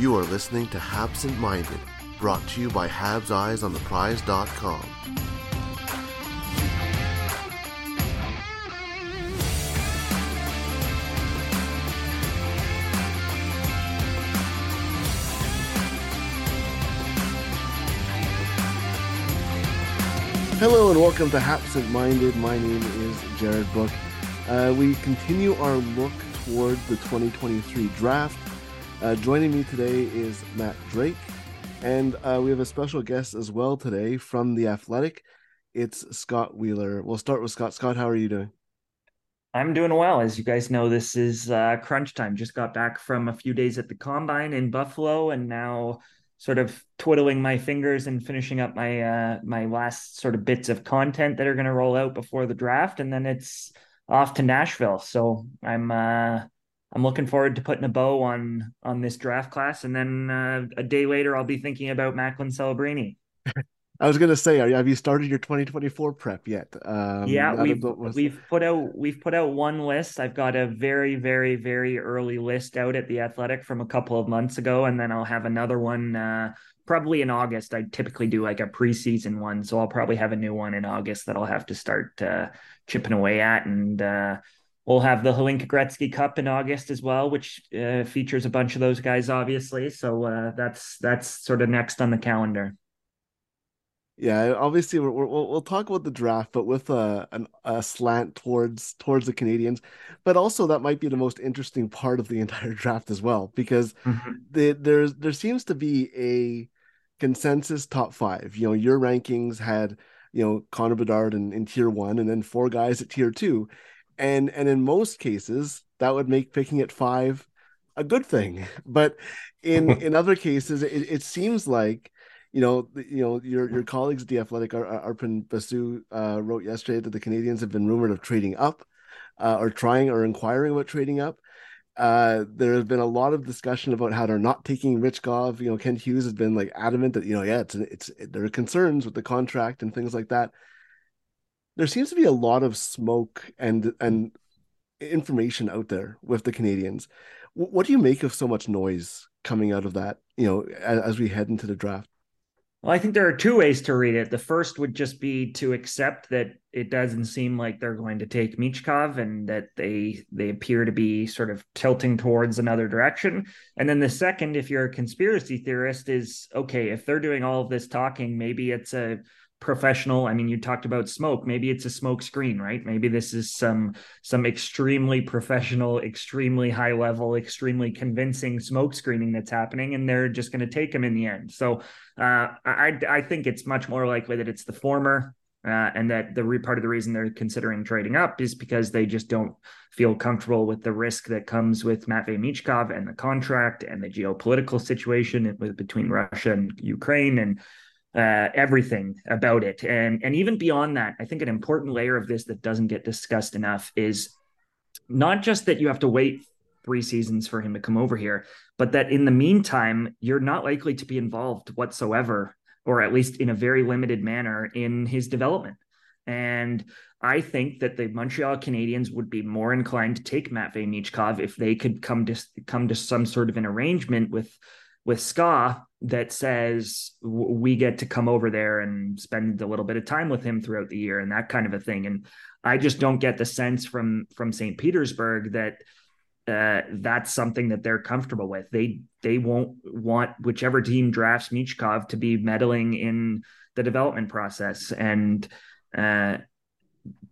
You are listening to Habsent Minded, brought to you by Habs Eyes on the Prize.com. Hello and welcome to Habsent Minded. My name is Jared Book. Uh, we continue our look toward the 2023 draft. Uh, joining me today is Matt Drake, and uh, we have a special guest as well today from The Athletic. It's Scott Wheeler. We'll start with Scott. Scott, how are you doing? I'm doing well. As you guys know, this is uh, crunch time. Just got back from a few days at the combine in Buffalo, and now sort of twiddling my fingers and finishing up my uh, my last sort of bits of content that are going to roll out before the draft, and then it's off to Nashville. So I'm uh, I'm looking forward to putting a bow on on this draft class, and then uh, a day later I'll be thinking about Macklin Celebrini. I was gonna say, have you started your 2024 prep yet? Um, yeah, we've was... we've put out we've put out one list. I've got a very very very early list out at the Athletic from a couple of months ago, and then I'll have another one uh, probably in August. I typically do like a preseason one, so I'll probably have a new one in August that I'll have to start uh, chipping away at, and uh, we'll have the Hlinka Gretzky Cup in August as well, which uh, features a bunch of those guys, obviously. So uh, that's that's sort of next on the calendar. Yeah, obviously we will we'll talk about the draft, but with a, an, a slant towards towards the Canadiens, But also that might be the most interesting part of the entire draft as well, because mm-hmm. the, there's there seems to be a consensus top five. You know, your rankings had you know Connor Bedard in, in tier one, and then four guys at tier two, and and in most cases that would make picking at five a good thing. But in in other cases, it, it seems like you know, you know, your your colleagues at the Athletic, Arpon Basu, uh, wrote yesterday that the canadiens have been rumored of trading up, uh, or trying or inquiring about trading up. Uh, there has been a lot of discussion about how they're not taking Michkov. You know, Kent Hughes has been like adamant that you know, yeah, it's it's it, there are concerns with the contract and things like that. There seems to be a lot of smoke and and information out there with the Canadiens. What do you make of so much noise coming out of that? You know, as, as we head into the draft. Well, I think there are two ways to read it. The first would just be to accept that it doesn't seem like they're going to take Michkov and that they they appear to be sort of tilting towards another direction. And then the second, if you're a conspiracy theorist, is okay, if they're doing all of this talking, maybe it's a professional i mean you talked about smoke maybe it's a smoke screen right? Maybe this is some some extremely professional extremely high level extremely convincing smoke screening that's happening and they're just going to take them in the end. So uh, i i think it's much more likely that it's the former uh, and that the re- part of the reason they're considering trading up is because they just don't feel comfortable with the risk that comes with Matvey Michkov and the contract and the geopolitical situation with between Russia and Ukraine and uh, everything about it. And, and even beyond that, I think an important layer of this that doesn't get discussed enough is not just that you have to wait three seasons for him to come over here, but that in the meantime, you're not likely to be involved whatsoever, or at least in a very limited manner, in his development. And I think that the Montreal Canadiens would be more inclined to take Matvey Michkov if they could come to come to some sort of an arrangement with with SKA that says we get to come over there and spend a little bit of time with him throughout the year and that kind of a thing. And I just don't get the sense from from St. Petersburg that uh, that's something that they're comfortable with. They they won't want whichever team drafts Michkov to be meddling in the development process and. Uh,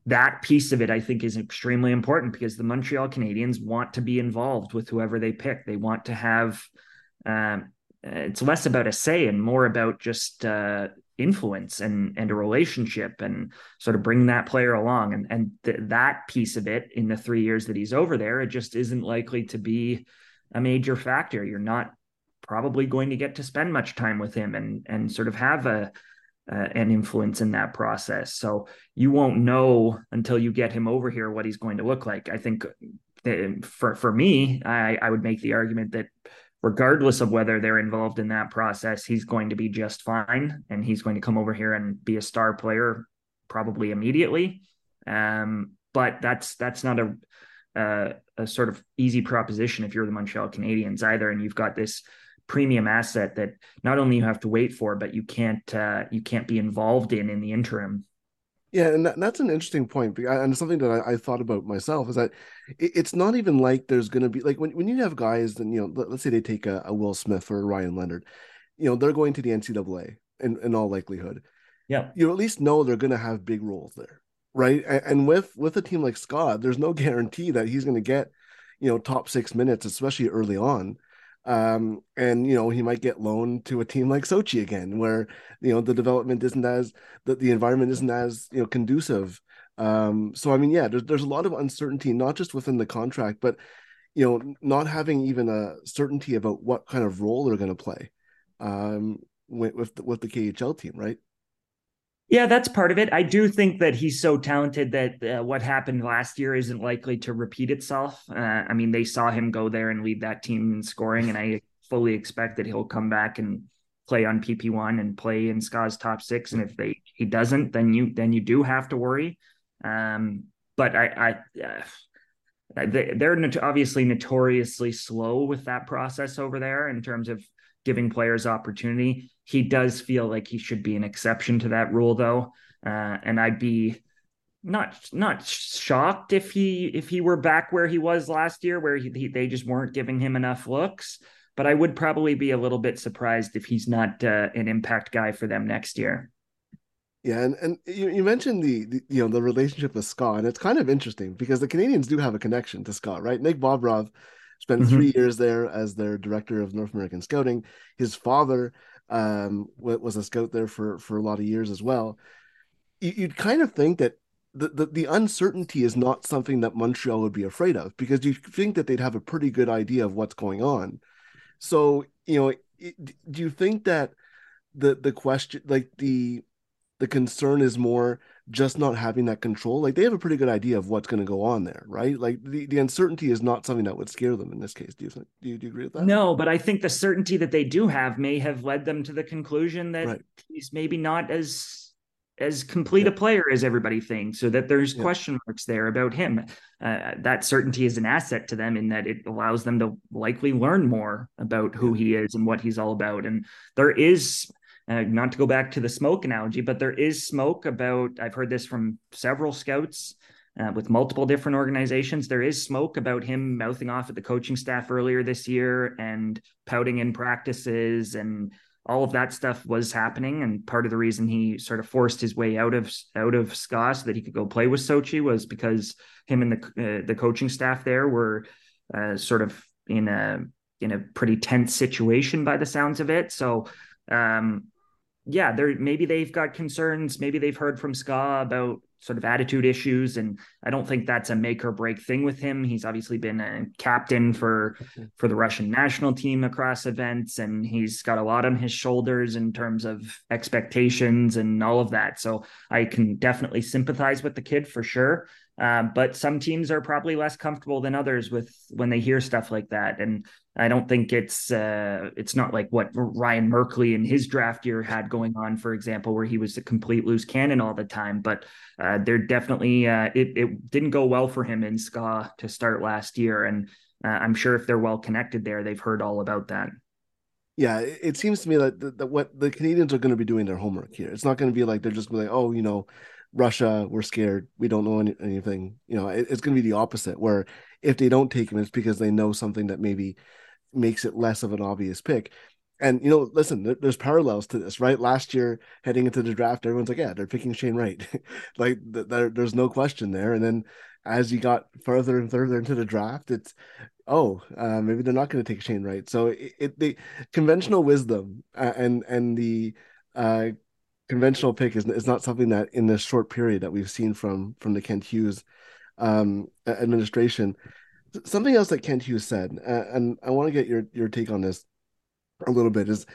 that piece of it, I think, is extremely important because the Montreal Canadiens want to be involved with whoever they pick. They want to have um, it's less about a say and more about just uh, influence and and a relationship and sort of bring that player along. And and th- that piece of it in the three years that he's over there it just isn't likely to be a major factor. You're not probably going to get to spend much time with him and and sort of have a uh, an influence in that process. So you won't know until you get him over here what he's going to look like. I think uh, for for me i i would make the argument that regardless of whether they're involved in that process, he's going to be just fine and he's going to come over here and be a star player probably immediately. Um, but that's that's not a, a, a sort of easy proposition if you're the Montreal Canadiens either, and you've got this premium asset that not only you have to wait for, but you can't uh, you can't be involved in in the interim. Yeah, and that, that's an interesting point, and something that I, I thought about myself is that it, it's not even like there's going to be like when, when you have guys, and you know, let, us say they take a, a, Will Smith or a Ryan Leonard, you know, they're going to the NCAA in, in all likelihood. Yeah, you at least know they're going to have big roles there, right? And, and with with a team like SKA, there's no guarantee that he's going to get, you know, top six minutes, especially early on. Um, and you know, he might get loaned to a team like Sochi again, where you know the development isn't as the, the environment isn't as you know conducive. Um, so I mean, yeah, there's there's a lot of uncertainty, not just within the contract, but you know, not having even a certainty about what kind of role they're going to play um, with with the, with the KHL team, right? Yeah, that's part of it. I do think that he's so talented that uh, what happened last year isn't likely to repeat itself. Uh, I mean, they saw him go there and lead that team in scoring, and I fully expect that he'll come back and play on PP one and play in SKA's top six. And if they he doesn't, then you then you do have to worry. Um, but I, I uh, they're obviously notoriously slow with that process over there in terms of giving players opportunity. He does feel like he should be an exception to that rule, though, uh, and I'd be not not shocked if he if he were back where he was last year, where he, he, they just weren't giving him enough looks. But I would probably be a little bit surprised if he's not uh, an impact guy for them next year. Yeah, and, and you, you mentioned the, the, you know the relationship with SKA, and it's kind of interesting because the Canadiens do have a connection to SKA, right? Nick Bobrov spent mm-hmm. three years there as their director of North American scouting. His father um, was a scout there for for a lot of years as well. You'd kind of think that the, the, the uncertainty is not something that Montreal would be afraid of because you think that they'd have a pretty good idea of what's going on. So you know, do you think that the the question, like the the concern, is more just not having that control like they have a pretty good idea of what's going to go on there right like the, the uncertainty is not something that would scare them in this case do you think do you, do you agree with that no but i think the certainty that they do have may have led them to the conclusion that right. he's maybe not as as complete yeah. a player as everybody thinks so that there's yeah. question marks there about him uh, that certainty is an asset to them in that it allows them to likely learn more about who yeah. he is and what he's all about and there is uh, not to go back to the smoke analogy, but there is smoke about, I've heard this from several scouts uh, with multiple different organizations. There is smoke about him mouthing off at the coaching staff earlier this year and pouting in practices and all of that stuff was happening. And part of the reason he sort of forced his way out of out of SKA so that he could go play with Sochi was because him and the uh, the coaching staff there were uh, sort of in a in a pretty tense situation by the sounds of it. So um, yeah, there maybe they've got concerns. Maybe they've heard from SKA about sort of attitude issues, and I don't think that's a make or break thing with him. He's obviously been a captain for for the Russian national team across events, and he's got a lot on his shoulders in terms of expectations and all of that. So I can definitely sympathize with the kid for sure. Um, but some teams are probably less comfortable than others with when they hear stuff like that. And I don't think it's uh, it's not like what Ryan Merkley in his draft year had going on, for example, where he was a complete loose cannon all the time. But uh, they're definitely uh, it it didn't go well for him in SKA to start last year, and uh, I'm sure if they're well connected there, they've heard all about that. Yeah, it seems to me that, that, what the Canadiens are going to be doing their homework here. It's not going to be like they're just like, oh, you know, Russia, we're scared. We don't know any, anything. You know, it, it's going to be the opposite. Where if they don't take him, it's because they know something that maybe makes it less of an obvious pick. And you know, listen, there, there's parallels to this, right? Last year, heading into the draft, everyone's like, "Yeah, they're picking Shane Wright." like, there, there's no question there. And then, as you got further and further into the draft, it's, oh, uh, maybe they're not going to take Shane Wright. So it, it the conventional wisdom uh, and and the uh, conventional pick is, is not something that in this short period that we've seen from from the Kent Hughes um, administration. Something else that Kent Hughes said, and I want to get your your take on this a little bit, is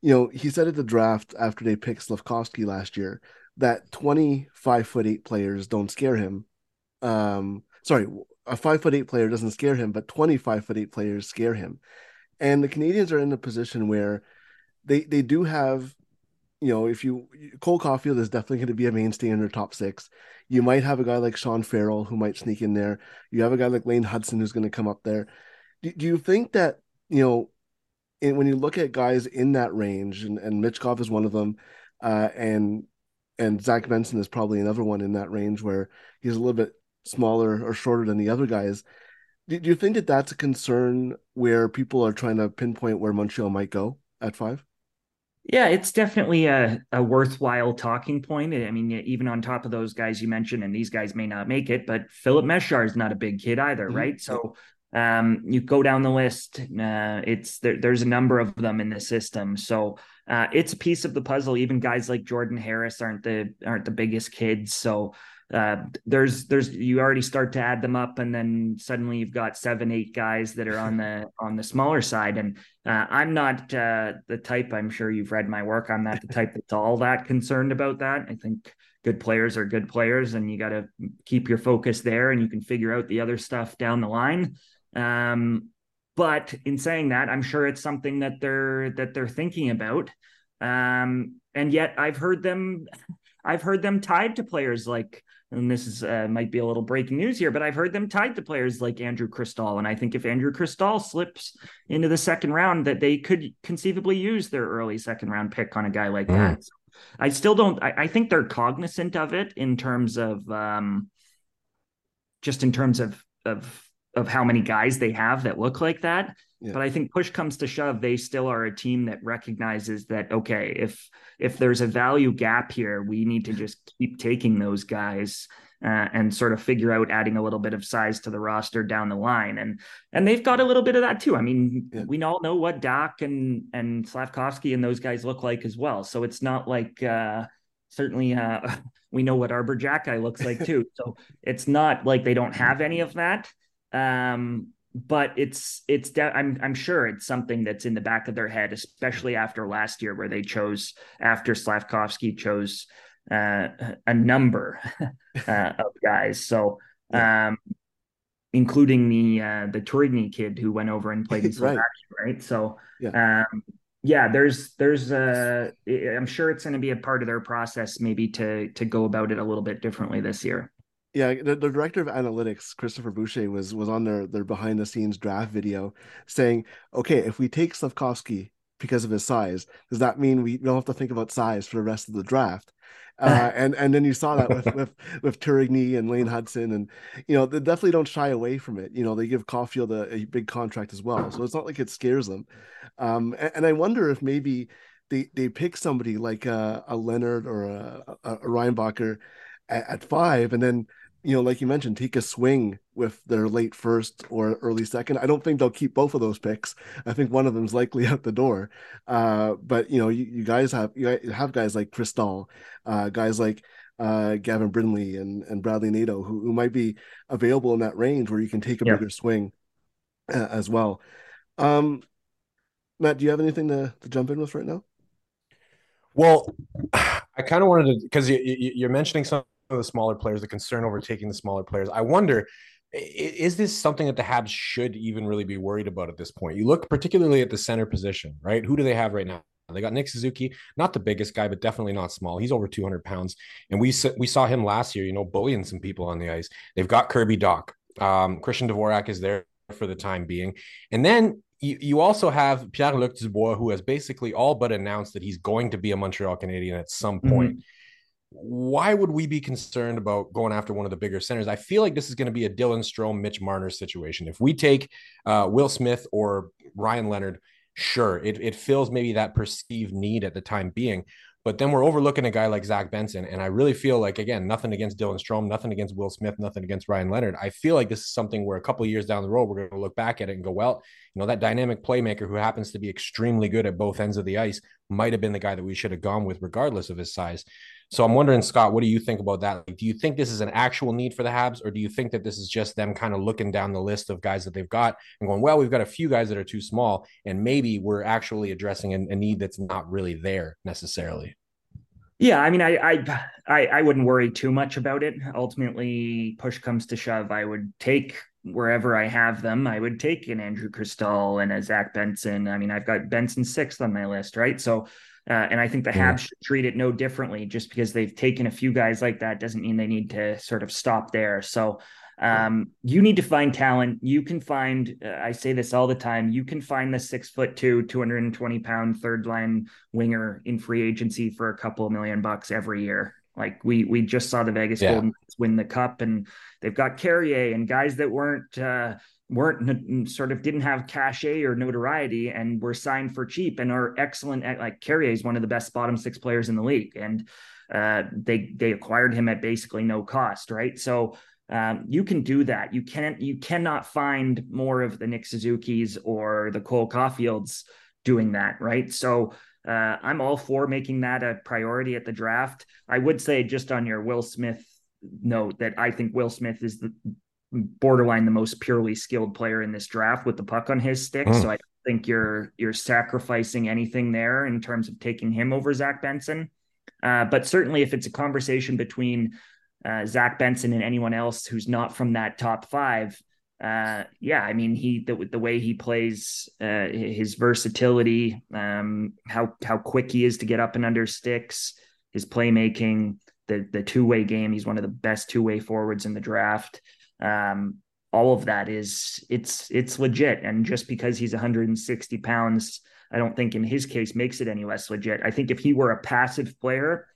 you know he said at the draft after they picked Slafkovsky last year that 25 foot eight players don't scare him. Um, sorry, a five foot eight player doesn't scare him, but 25 foot eight players scare him. And the Canadiens are in a position where they they do have you know, if you Cole Caufield is definitely going to be a mainstay in their top six. You might have a guy like Sean Farrell who might sneak in there. You have a guy like Lane Hutson who's going to come up there. Do, do you think that you know in, when you look at guys in that range, and, and Michkov is one of them, uh, and and Zach Benson is probably another one in that range where he's a little bit smaller or shorter than the other guys. Do, do you think that that's a concern where people are trying to pinpoint where Montreal might go at five? Yeah, it's definitely a, a worthwhile talking point. I mean, even on top of those guys you mentioned, and these guys may not make it, but Filip Mesar is not a big kid either, mm-hmm. right? So um, you go down the list. Uh, it's there, there's a number of them in the system, so uh, it's a piece of the puzzle. Even guys like Jordan Harris aren't the aren't the biggest kids, so uh, there's there's you already start to add them up, and then suddenly you've got seven eight guys that are on the on the smaller side. And uh, I'm not uh, the type. I'm sure you've read my work. I'm not the type that's all that concerned about that. I think good players are good players, and you got to keep your focus there, and you can figure out the other stuff down the line. Um, but in saying that, I'm sure it's something that they're that they're thinking about. Um, and yet I've heard them I've heard them tied to players like and this is uh, might be a little breaking news here, but I've heard them tied to players like Andrew Cristall, and I think if Andrew Cristall slips into the second round, that they could conceivably use their early second round pick on a guy like mm. that. So I still don't. I, I, think they're cognizant of it in terms of um, just in terms of of of how many guys they have that look like that. Yeah. But I think push comes to shove, they still are a team that recognizes that okay, if if there's a value gap here, we need to just keep taking those guys uh, and sort of figure out adding a little bit of size to the roster down the line. And and they've got a little bit of that too. I mean, yeah. we all know what Dach and and Slafkovsky and those guys look like as well. So it's not like uh, certainly uh, we know what Arber Xhekaj looks like too. so it's not like they don't have any of that. Um, but it's it's de- I'm I'm sure it's something that's in the back of their head, especially after last year where they chose after Slafkovsky chose uh, a number uh, of guys. So um, including the uh, the Tourigny kid who went over and played in Slovakia, right. right? So yeah. Um, yeah, there's there's a I'm sure it's going to be a part of their process maybe to to go about it a little bit differently this year. Yeah, the, the, director of analytics, Christopher Boucher, was was on their their behind the scenes draft video saying, okay, if we take Slafkovsky because of his size, does that mean we don't have to think about size for the rest of the draft? Uh, and and then you saw that with with with Tourigny and Lane Hutson, and you know they definitely don't shy away from it. You know they give Caufield a, a big contract as well, so it's not like it scares them. Um, and, and I wonder if maybe they they pick somebody like a, a Leonard or a, a, a Reinbacher at, at five, and then you know, like you mentioned, take a swing with their late first or early second. I don't think they'll keep both of those picks. I think one of them's likely out the door. Uh, but you know, you, you, guys have you have guys like Cristall, uh, guys like uh, Gavin Brindley and and Bradly Nadeau, who, who might be available in that range where you can take a yeah. bigger swing uh, as well. Um, Matt, do you have anything to, to jump in with right now? Well, I kind of wanted to because you, you, are mentioning some of the smaller players, the concern over taking the smaller players. I wonder, is this something that the Habs should even really be worried about at this point? You look particularly at the center position, right? Who do they have right now? They got Nick Suzuki, not the biggest guy, but definitely not small. He's over 200 pounds, and we we saw him last year, you know, bullying some people on the ice. They've got Kirby Dach, um, Christian Dvorak is there for the time being, and then you, you also have Pierre Luc Dubois, who has basically all but announced that he's going to be a Montreal Canadien at some mm-hmm. point. Mm-hmm why would we be concerned about going after one of the bigger centers? I feel like this is going to be a Dylan Strome, Mitch Marner situation. If we take uh, Will Smith or Ryan Leonard, sure, it, it fills maybe that perceived need at the time being. But then we're overlooking a guy like Zach Benson. And I really feel like, again, nothing against Dylan Strome, nothing against Will Smith, nothing against Ryan Leonard. I feel like this is something where a couple years down the road, we're going to look back at it and go, well, you know, that dynamic playmaker who happens to be extremely good at both ends of the ice might have been the guy that we should have gone with, regardless of his size. So I'm wondering, Scott, what do you think about that? Like, do you think this is an actual need for the Habs, or do you think that this is just them kind of looking down the list of guys that they've got and going, well, we've got a few guys that are too small, and maybe we're actually addressing a, a need that's not really there necessarily? Yeah, I mean, I, I, I I wouldn't worry too much about it. Ultimately, push comes to shove, I would take wherever I have them. I would take an Andrew Cristall and a Zach Benson. I mean, I've got Benson sixth on my list, right? So uh, and I think the Habs should treat it no differently. Just because they've taken a few guys like that doesn't mean they need to sort of stop there. So um, you need to find talent. You can find, uh, I say this all the time, you can find the six foot two, 220 pound third line winger in free agency for a couple of million bucks every year. Like we we just saw the Vegas yeah. Golden Knights win the cup, and they've got Carrier and guys that weren't uh, weren't sort of didn't have cachet or notoriety and were signed for cheap and are excellent at like Carrier is one of the best bottom six players in the league, and uh, they they acquired him at basically no cost, right? So um, you can do that. You can't. You cannot find more of the Nick Suzuki's or the Cole Caufields doing that, right? So uh, I'm all for making that a priority at the draft. I would say just on your Will Smith note that I think Will Smith is the borderline the most purely skilled player in this draft with the puck on his stick. Mm. So I think you're you're sacrificing anything there in terms of taking him over Zach Benson. Uh, but certainly, if it's a conversation between uh, Zach Benson and anyone else who's not from that top five. Uh, yeah, I mean, he the, the way he plays, uh, his versatility, um, how how quick he is to get up and under sticks, his playmaking, the the two way game. He's one of the best two way forwards in the draft. Um, all of that is it's it's legit, and just because he's 160 pounds, I don't think in his case makes it any less legit. I think if he were a passive player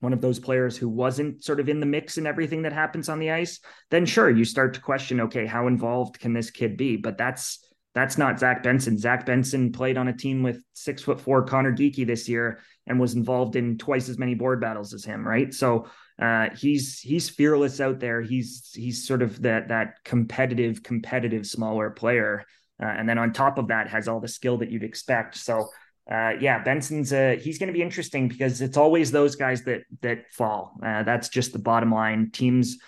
one of those players who wasn't sort of in the mix in everything that happens on the ice, then sure, you start to question, okay, how involved can this kid be? But that's that's not Zach Benson. Zach Benson played on a team with six foot four Conor Geekie this year and was involved in twice as many board battles as him, right? So uh, he's he's fearless out there. He's he's sort of that that competitive, competitive smaller player. Uh, and then on top of that has all the skill that you'd expect. So uh, yeah, Benson's he's going to be interesting because it's always those guys that that fall. Uh, that's just the bottom line. Teams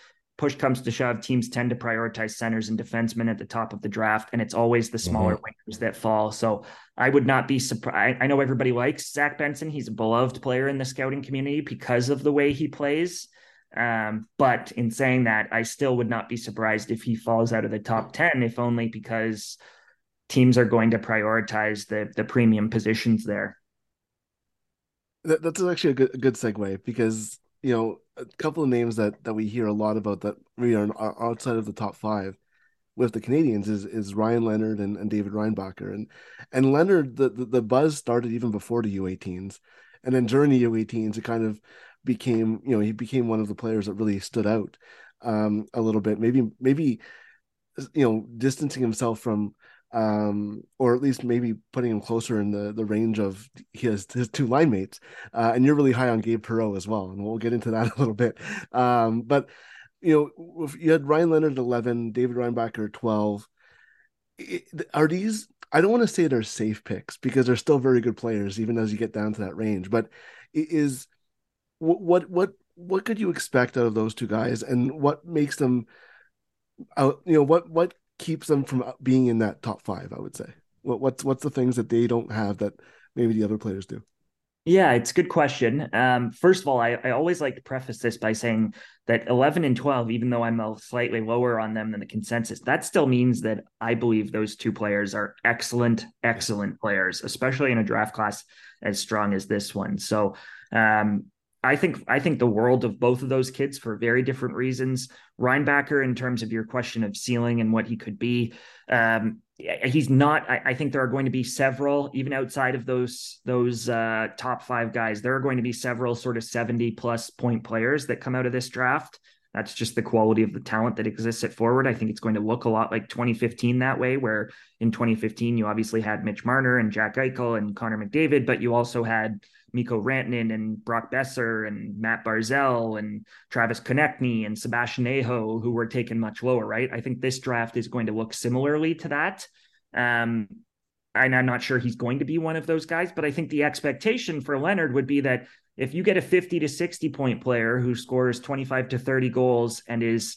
push comes to shove, teams tend to prioritize centers and defensemen at the top of the draft, and it's always the smaller mm-hmm. wingers that fall. So I would not be surprised. I know everybody likes Zach Benson. He's a beloved player in the scouting community because of the way he plays. Um, but in saying that, I still would not be surprised if he falls out of the top 10, if only because teams are going to prioritize the the premium positions there. That, that's actually a good a good segue because you know a couple of names that that we hear a lot about that we are outside of the top five with the Canadiens is is Ryan Leonard and, and David Reinbacher. And and Leonard the, the, the buzz started even before the U18s and then during the U18s it kind of became you know he became one of the players that really stood out um, a little bit. Maybe maybe you know distancing himself from um, or at least maybe putting him closer in the the range of his his two line mates. Uh, and you're really high on Gabe Perreault as well, and we'll get into that a little bit. Um, but you know, you had Ryan Leonard at 11, David Reinbacher at 12. Are these? I don't want to say they're safe picks because they're still very good players, even as you get down to that range. But is what what what could you expect out of those two guys, and what makes them? Uh, you know what what keeps them from being in that top five? I would say. What what's what's the things that they don't have that maybe the other players do? Yeah, it's a good question. Um, first of all, I, I always like to preface this by saying that 11 and 12, even though I'm slightly lower on them than the consensus, that still means that I believe those two players are excellent, excellent players, especially in a draft class as strong as this one. So, um, I think I think the world of both of those kids for very different reasons. Reinbacher, in terms of your question of ceiling and what he could be, um, he's not. I, I, think there are going to be several, even outside of those those uh, top five guys. There are going to be several sort of seventy plus point players that come out of this draft. That's just the quality of the talent that exists at forward. I think it's going to look a lot like 2015 that way, where in 2015 you obviously had Mitch Marner and Jack Eichel and Connor McDavid, but you also had Mikko Rantanen and Brock Boeser and Matt Barzal and Travis Konecny and Sebastian Aho, who were taken much lower, right? I think this draft is going to look similarly to that. Um, and I'm not sure he's going to be one of those guys, but I think the expectation for Leonard would be that if you get a 50 to 60 point player who scores 25 to 30 goals and is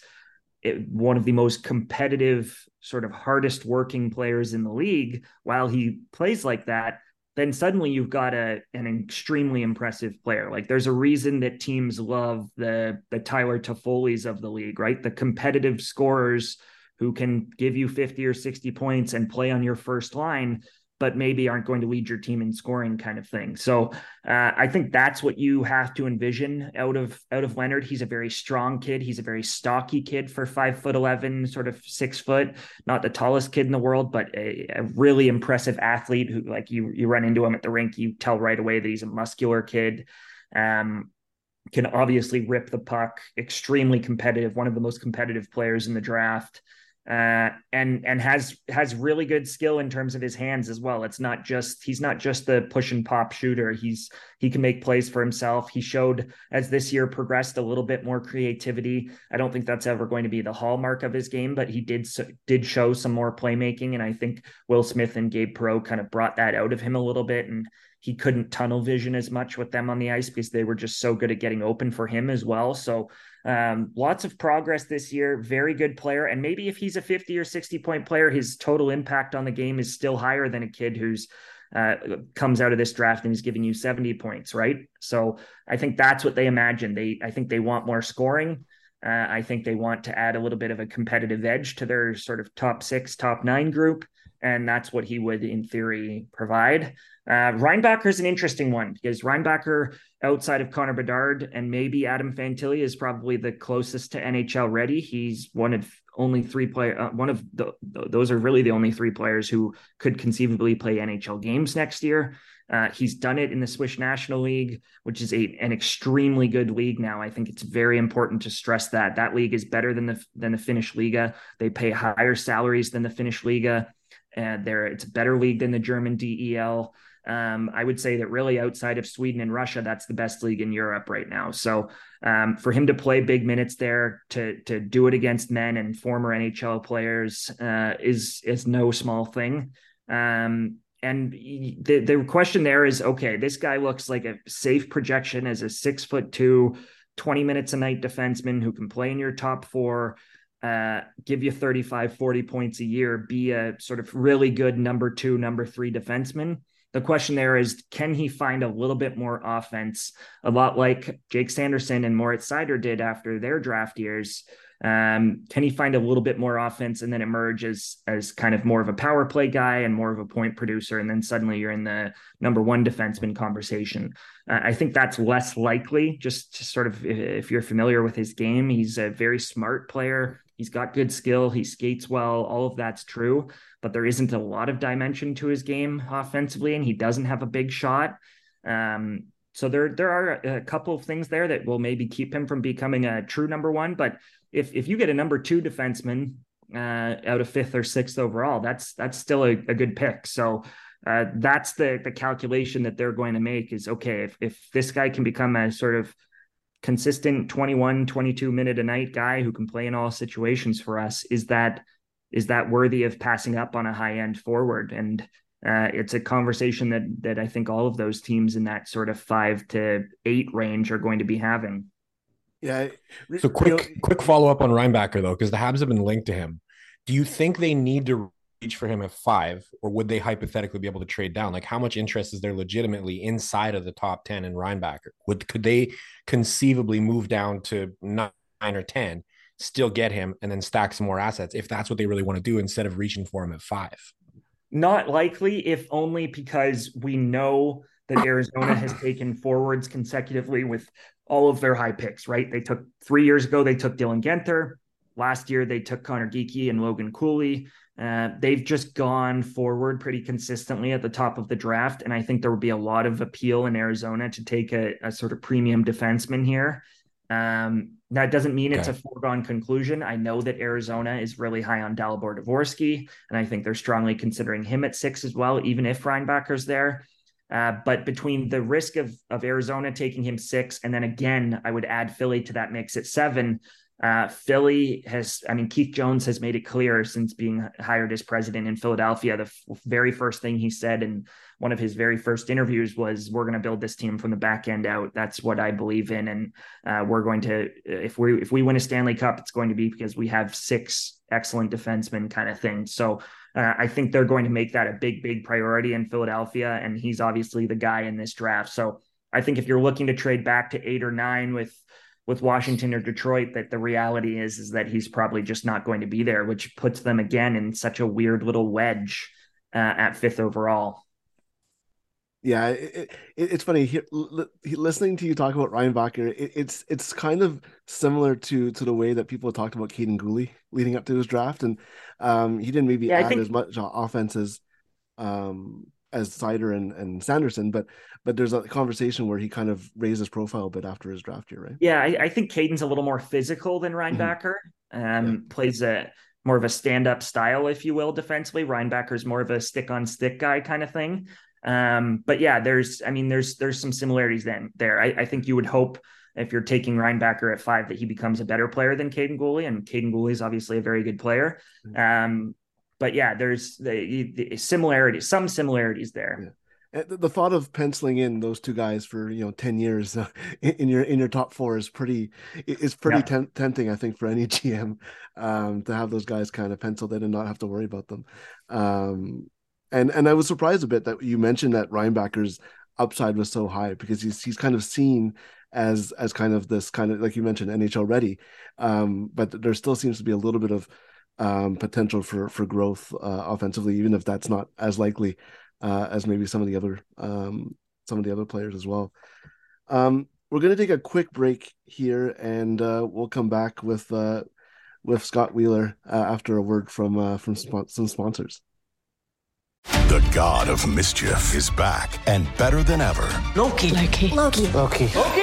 eh, one of the most competitive, sort of hardest working players in the league, while he plays like that, then suddenly you've got a an extremely impressive player. Like there's a reason that teams love the the Tyler Toffoli's of the league, right? The competitive scorers who can give you 50 or 60 points and play on your first line. But maybe aren't going to lead your team in scoring kind of thing. So uh, I think that's what you have to envision out of out of Leonard. He's a very strong kid. He's a very stocky kid for five foot eleven, sort of six foot. Not the tallest kid in the world, but a, a really impressive athlete who, like you, you run into him at the rink, you tell right away that he's a muscular kid. Um, can obviously rip the puck, extremely competitive, one of the most competitive players in the draft uh, and and has has really good skill in terms of his hands as well. It's not just he's not just the push and pop shooter. He's he can make plays for himself. He showed as this year progressed a little bit more creativity. I don't think that's ever going to be the hallmark of his game, but he did did show some more playmaking, and I think Will Smith and Gabe Perreault kind of brought that out of him a little bit and he couldn't tunnel vision as much with them on the ice because they were just so good at getting open for him as well. So um, lots of progress this year. Very good player. And maybe if he's a 50 or 60 point player, his total impact on the game is still higher than a kid who's uh, comes out of this draft and is giving you 70 points, right? So I think that's what they imagine. They I think they want more scoring. Uh, I think they want to add a little bit of a competitive edge to their sort of top six, top nine group and that's what he would, in theory, provide. Uh, Reinbacher is an interesting one because Reinbacher, outside of Connor Bedard and maybe Adam Fantilli, is probably the closest to NHL ready. He's one of only three player. Uh, one of the, those are really the only three players who could conceivably play NHL games next year. Uh, he's done it in the Swiss National League, which is a, an extremely good league now. I think it's very important to stress that that league is better than the than the Finnish Liiga. They pay higher salaries than the Finnish Liiga and there it's a better league than the German DEL. Um, I would say that really outside of Sweden and Russia, that's the best league in Europe right now. So um, for him to play big minutes there, to to do it against men and former NHL players, uh, is is no small thing. Um, and the the question there is, okay, this guy looks like a safe projection as a six foot two, 20 minutes a night defenseman who can play in your top four uh, give you 35, 40 points a year, be a sort of really good number two, number three defenseman. The question there is, can he find a little bit more offense, a lot like Jake Sanderson and Moritz Seider did after their draft years? Um, can he find a little bit more offense and then emerge as as kind of more of a power play guy and more of a point producer, and then suddenly you're in the number one defenseman conversation? Uh, I think that's less likely. Just to sort of, if you're familiar with his game, he's a very smart player He's got good skill. He skates well. All of that's true, but there isn't a lot of dimension to his game offensively, and he doesn't have a big shot. Um, so there, there are a couple of things there that will maybe keep him from becoming a true number one. But if if you get a number two defenseman uh, out of fifth or sixth overall, that's that's still a, a good pick. So uh, that's the the calculation that they're going to make is okay if if this guy can become a sort of consistent 21 22 minute a night guy who can play in all situations for us is that is that worthy of passing up on a high end forward and uh, it's a conversation that that I think all of those teams in that sort of five to eight range are going to be having. Yeah. So quick, you know, quick follow up on Reinbacher though, because the Habs have been linked to him. Do you think they need to reach for him at five, or would they hypothetically be able to trade down? Like, how much interest is there legitimately inside of the top ten in Reinbacher? Would could they conceivably move down to nine or ten, still get him, and then stack some more assets if that's what they really want to do instead of reaching for him at five? Not likely, if only because we know that Arizona has taken forwards consecutively with all of their high picks, right? They took three years ago, they took Dylan Guenther. Last year, they took Conor Geekie and Logan Cooley. Uh, they've just gone forward pretty consistently at the top of the draft. And I think there would be a lot of appeal in Arizona to take a, a sort of premium defenseman here. Um, that doesn't mean okay. it's a foregone conclusion. I know that Arizona is really high on Dalibor Dvorsky, and I think they're strongly considering him at six as well, even if Reinbacher's there. Uh, but between the risk of of Arizona taking him six, and then again, I would add Philly to that mix at seven. Uh, Philly has, I mean, Keith Jones has made it clear since being hired as president in Philadelphia. The f- very first thing he said in one of his very first interviews was, "We're going to build this team from the back end out. That's what I believe in, and uh, we're going to, if we if we win a Stanley Cup, it's going to be because we have six excellent defensemen, kind of thing." So uh, I think they're going to make that a big, big priority in Philadelphia, and he's obviously the guy in this draft. So I think if you're looking to trade back to eight or nine with with Washington or Detroit that the reality is is that he's probably just not going to be there, which puts them again in such a weird little wedge uh, at fifth overall. Yeah, it, it, it's funny he, listening to you talk about Reinbacher. It, it's it's kind of similar to to the way that people talked about Kaiden Guhle leading up to his draft, and um, he didn't maybe yeah, add think... as much offense as um, as Seider and, and Sanderson, but but there's a conversation where he kind of raised his profile a bit after his draft year, right? Yeah, I, I think Kaiden's a little more physical than. Reinbacher. Mm-hmm. Um, yeah. plays a more of a stand-up style, if you will, defensively. Reinbacher's more of a stick-on-stick guy kind of thing. Um, but yeah, there's, I mean, there's there's some similarities then there. I, I think you would hope if you're taking Reinbacher at five that he becomes a better player than Kaiden Guhle, and Kaiden Guhle is obviously a very good player. Mm-hmm. Um, but yeah, there's the, the similarities, some similarities there. Yeah. The thought of penciling in those two guys for you know ten years uh, in your in your top four is pretty is pretty yeah. tem- tempting, I think, for any GM um, to have those guys kind of penciled in and not have to worry about them. Um, and and I was surprised a bit that you mentioned that Reinbacher's upside was so high because he's he's kind of seen as as kind of this kind of like you mentioned NHL ready, um, but there still seems to be a little bit of um, potential for for growth uh, offensively, even if that's not as likely uh, as maybe some of the other um, some of the other players as well. Um, we're going to take a quick break here, and uh, we'll come back with uh, with Scott Wheeler uh, after a word from uh, from sp- some sponsors. The god of mischief is back and better than ever. Loki. Loki. Loki. Loki. Loki.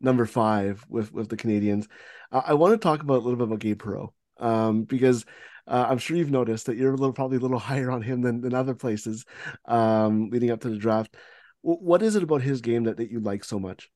number five with with the Canadiens. I want to talk about a little bit about Gabe Perreault um, because uh, I'm sure you've noticed that you're a little probably a little higher on him than than other places um, leading up to the draft. W- what is it about his game that that you like so much?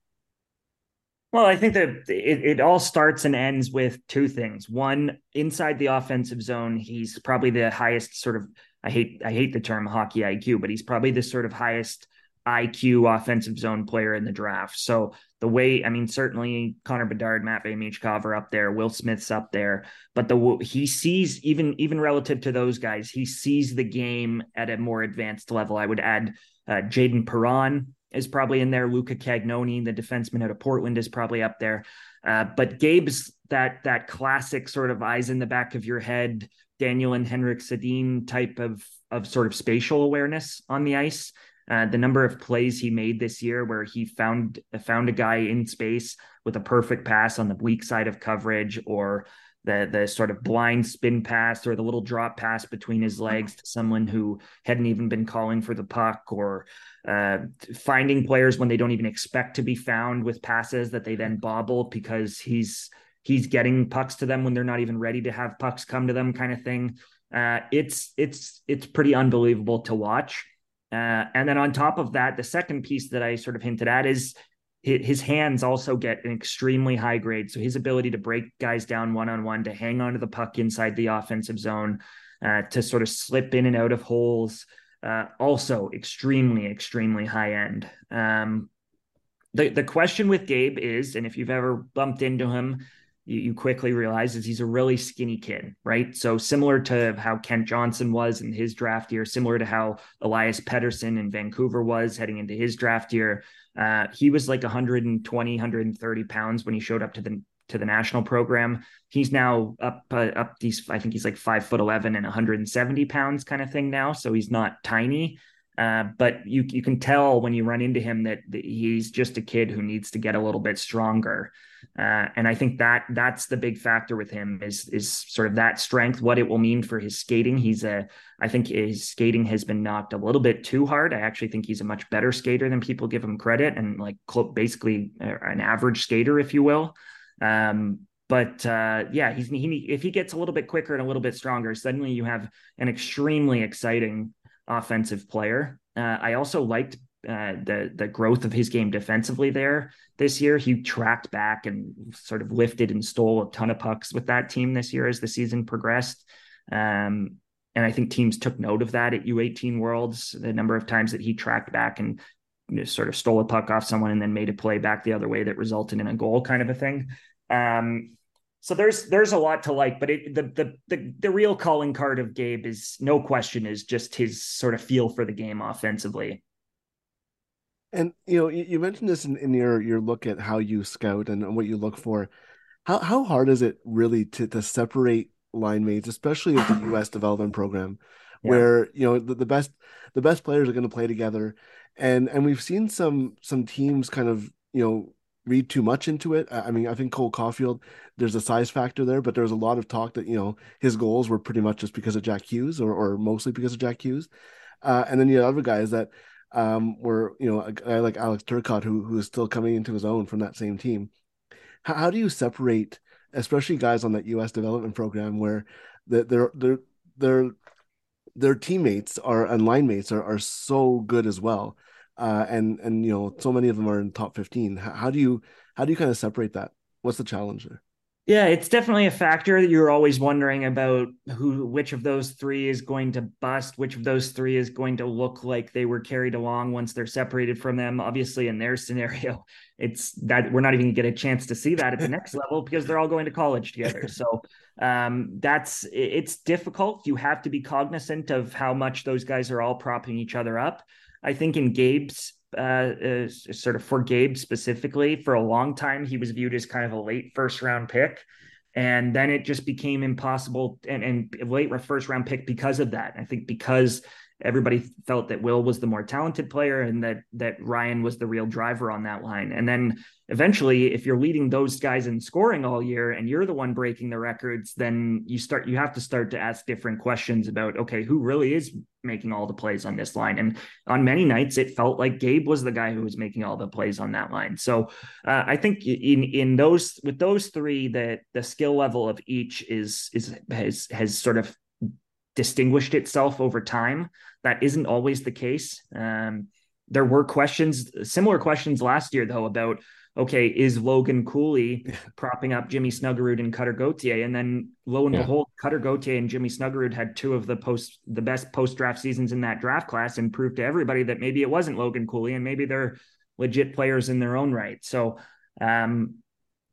Well, I think that it, it all starts and ends with two things. One, inside the offensive zone, he's probably the highest sort of I hate I hate the term hockey IQ, but he's probably the sort of highest IQ offensive zone player in the draft. So the way, I mean, certainly Connor Bedard, Matvey Michkov are up there, Will Smith's up there, but the he sees even even relative to those guys, he sees the game at a more advanced level. I would add uh, Jayden Perron is probably in there. Luca Cagnoni, the defenseman out of Portland, is probably up there. Uh, but Gabe's that that classic sort of eyes in the back of your head Daniel and Henrik Sedin type of of sort of spatial awareness on the ice. Uh, the number of plays he made this year where he found found a guy in space with a perfect pass on the weak side of coverage or the the sort of blind spin pass or the little drop pass between his legs to someone who hadn't even been calling for the puck or uh, finding players when they don't even expect to be found with passes that they then bobble because he's he's getting pucks to them when they're not even ready to have pucks come to them kind of thing. Uh, it's it's it's pretty unbelievable to watch uh, and then on top of that the second piece that i sort of hinted at is his hands also get an extremely high grade. So his ability to break guys down one-on-one to hang onto the puck inside the offensive zone uh, to sort of slip in and out of holes uh, also extremely extremely high end. Um, the, the question with gabe is and if you've ever bumped into him you, you quickly realize is he's a really skinny kid, right? So similar to how Kent Johnson was in his draft year, similar to how Elias Pettersson in Vancouver was heading into his draft year. Uh, he was like 120, 130 pounds when he showed up to the to the national program. He's now up uh, up these. I think he's like five foot eleven and 170 pounds kind of thing now. So he's not tiny, uh, but you you can tell when you run into him that, that, he's just a kid who needs to get a little bit stronger. Uh, and I think that that's the big factor with him is is sort of that strength, what it will mean for his skating. He's a I think his skating has been knocked a little bit too hard. I actually think he's a much better skater than people give him credit, and like basically an average skater, if you will. Um, but uh, yeah, he's he if he gets a little bit quicker and a little bit stronger, suddenly you have an extremely exciting offensive player. Uh, I also liked uh, the the growth of his game defensively there this year. He tracked back and sort of lifted and stole a ton of pucks with that team this year as the season progressed. Um, and I think teams took note of that at U18 Worlds, the number of times that he tracked back and you know, sort of stole a puck off someone and then made a play back the other way that resulted in a goal, kind of a thing. Um, so there's there's a lot to like, but it, the, the the the real calling card of Gabe is no question is just his sort of feel for the game offensively. And you know, you, you mentioned this in, in your your look at how you scout and what you look for. How how hard is it really to to separate line mates, especially at the U.S. development program, yeah. where you know the, the best the best players are going to play together, and and we've seen some some teams kind of you know read too much into it. I mean, I think Cole Caufield, there's a size factor there, but there's a lot of talk that you know his goals were pretty much just because of Jack Hughes, or or mostly because of Jack Hughes, uh, and then you have other guys that um, were you know a guy like Alex Turcotte who who is still coming into his own from that same team. How, how do you separate, especially guys on that U.S. development program where their their their their teammates are and line mates are are so good as well, uh, and and you know so many of them are in top fifteen. How, how do you how do you kind of separate that? What's the challenge there? Yeah, it's definitely a factor that you're always wondering about who which of those three is going to bust, which of those three is going to look like they were carried along once they're separated from them. Obviously, in their scenario, it's that we're not even going to get a chance to see that at the next level because they're all going to college together. So um, that's it's difficult. You have to be cognizant of how much those guys are all propping each other up. I think in Gabe's uh, sort of for Gabe specifically. For a long time, he was viewed as kind of a late first round pick. And then it just became impossible and, and late first round pick because of that. I think because everybody felt that Will was the more talented player and that that Ryan was the real driver on that line. And then eventually, if you're leading those guys in scoring all year and you're the one breaking the records, then you start you have to start to ask different questions about okay, who really is making all the plays on this line? And on many nights, it felt like Gabe was the guy who was making all the plays on that line. So uh, I think in in those with those three, that the skill level of each is is has has sort of distinguished itself over time. That isn't always the case. Um, there were questions, similar questions last year, though, about okay, is Logan Cooley propping up Jimmy Snuggerud and Cutter Gauthier? And then lo and yeah. behold, Cutter Gauthier and Jimmy Snuggerud had two of the post the best post draft seasons in that draft class and proved to everybody that maybe it wasn't Logan Cooley and maybe they're legit players in their own right. So um,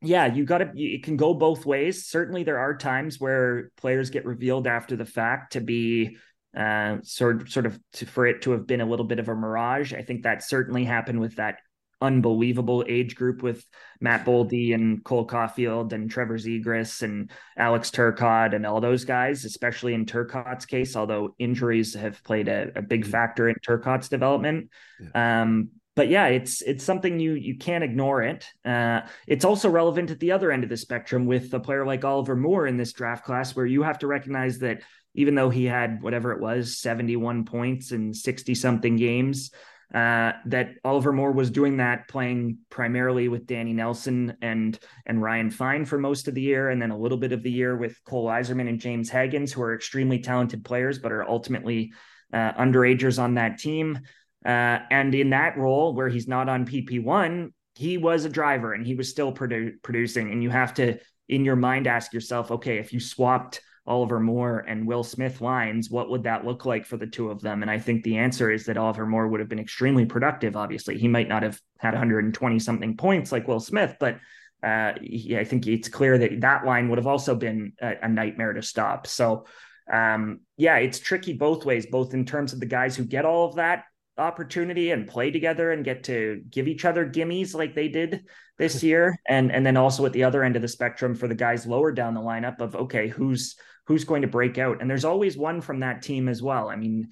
yeah, you got to, it can go both ways. Certainly, there are times where players get revealed after the fact to be uh, sort, sort of to, for it to have been a little bit of a mirage. I think that certainly happened with that unbelievable age group with Matt Boldy and Cole Caufield and Trevor Zegras and Alex Turcotte and all those guys, especially in Turcotte's case, although injuries have played a, a big mm-hmm. factor in Turcotte's development. Yeah. Um, but yeah, it's it's something you you can't ignore it. Uh, it's also relevant at the other end of the spectrum with a player like Oliver Moore in this draft class, where you have to recognize that even though he had whatever it was, seventy one points in sixty something games, uh, that Oliver Moore was doing that playing primarily with Danny Nelson and and Ryan Fine for most of the year, and then a little bit of the year with Cole Eiserman and James Hagens, who are extremely talented players, but are ultimately uh, underagers on that team. Uh, and in that role where he's not on PP1, he was a driver and he was still produ- producing. And you have to, in your mind, ask yourself, okay, if you swapped Oliver Moore and Will Smith lines, what would that look like for the two of them? And I think the answer is that Oliver Moore would have been extremely productive. Obviously, he might not have had 120 something points like Will Smith, but uh, yeah, I think it's clear that that line would have also been a, a nightmare to stop. So, um, yeah, it's tricky both ways, both in terms of the guys who get all of that opportunity and play together and get to give each other gimmies like they did this year and and then also at the other end of the spectrum for the guys lower down the lineup of okay who's who's going to break out. And there's always one from that team as well. I mean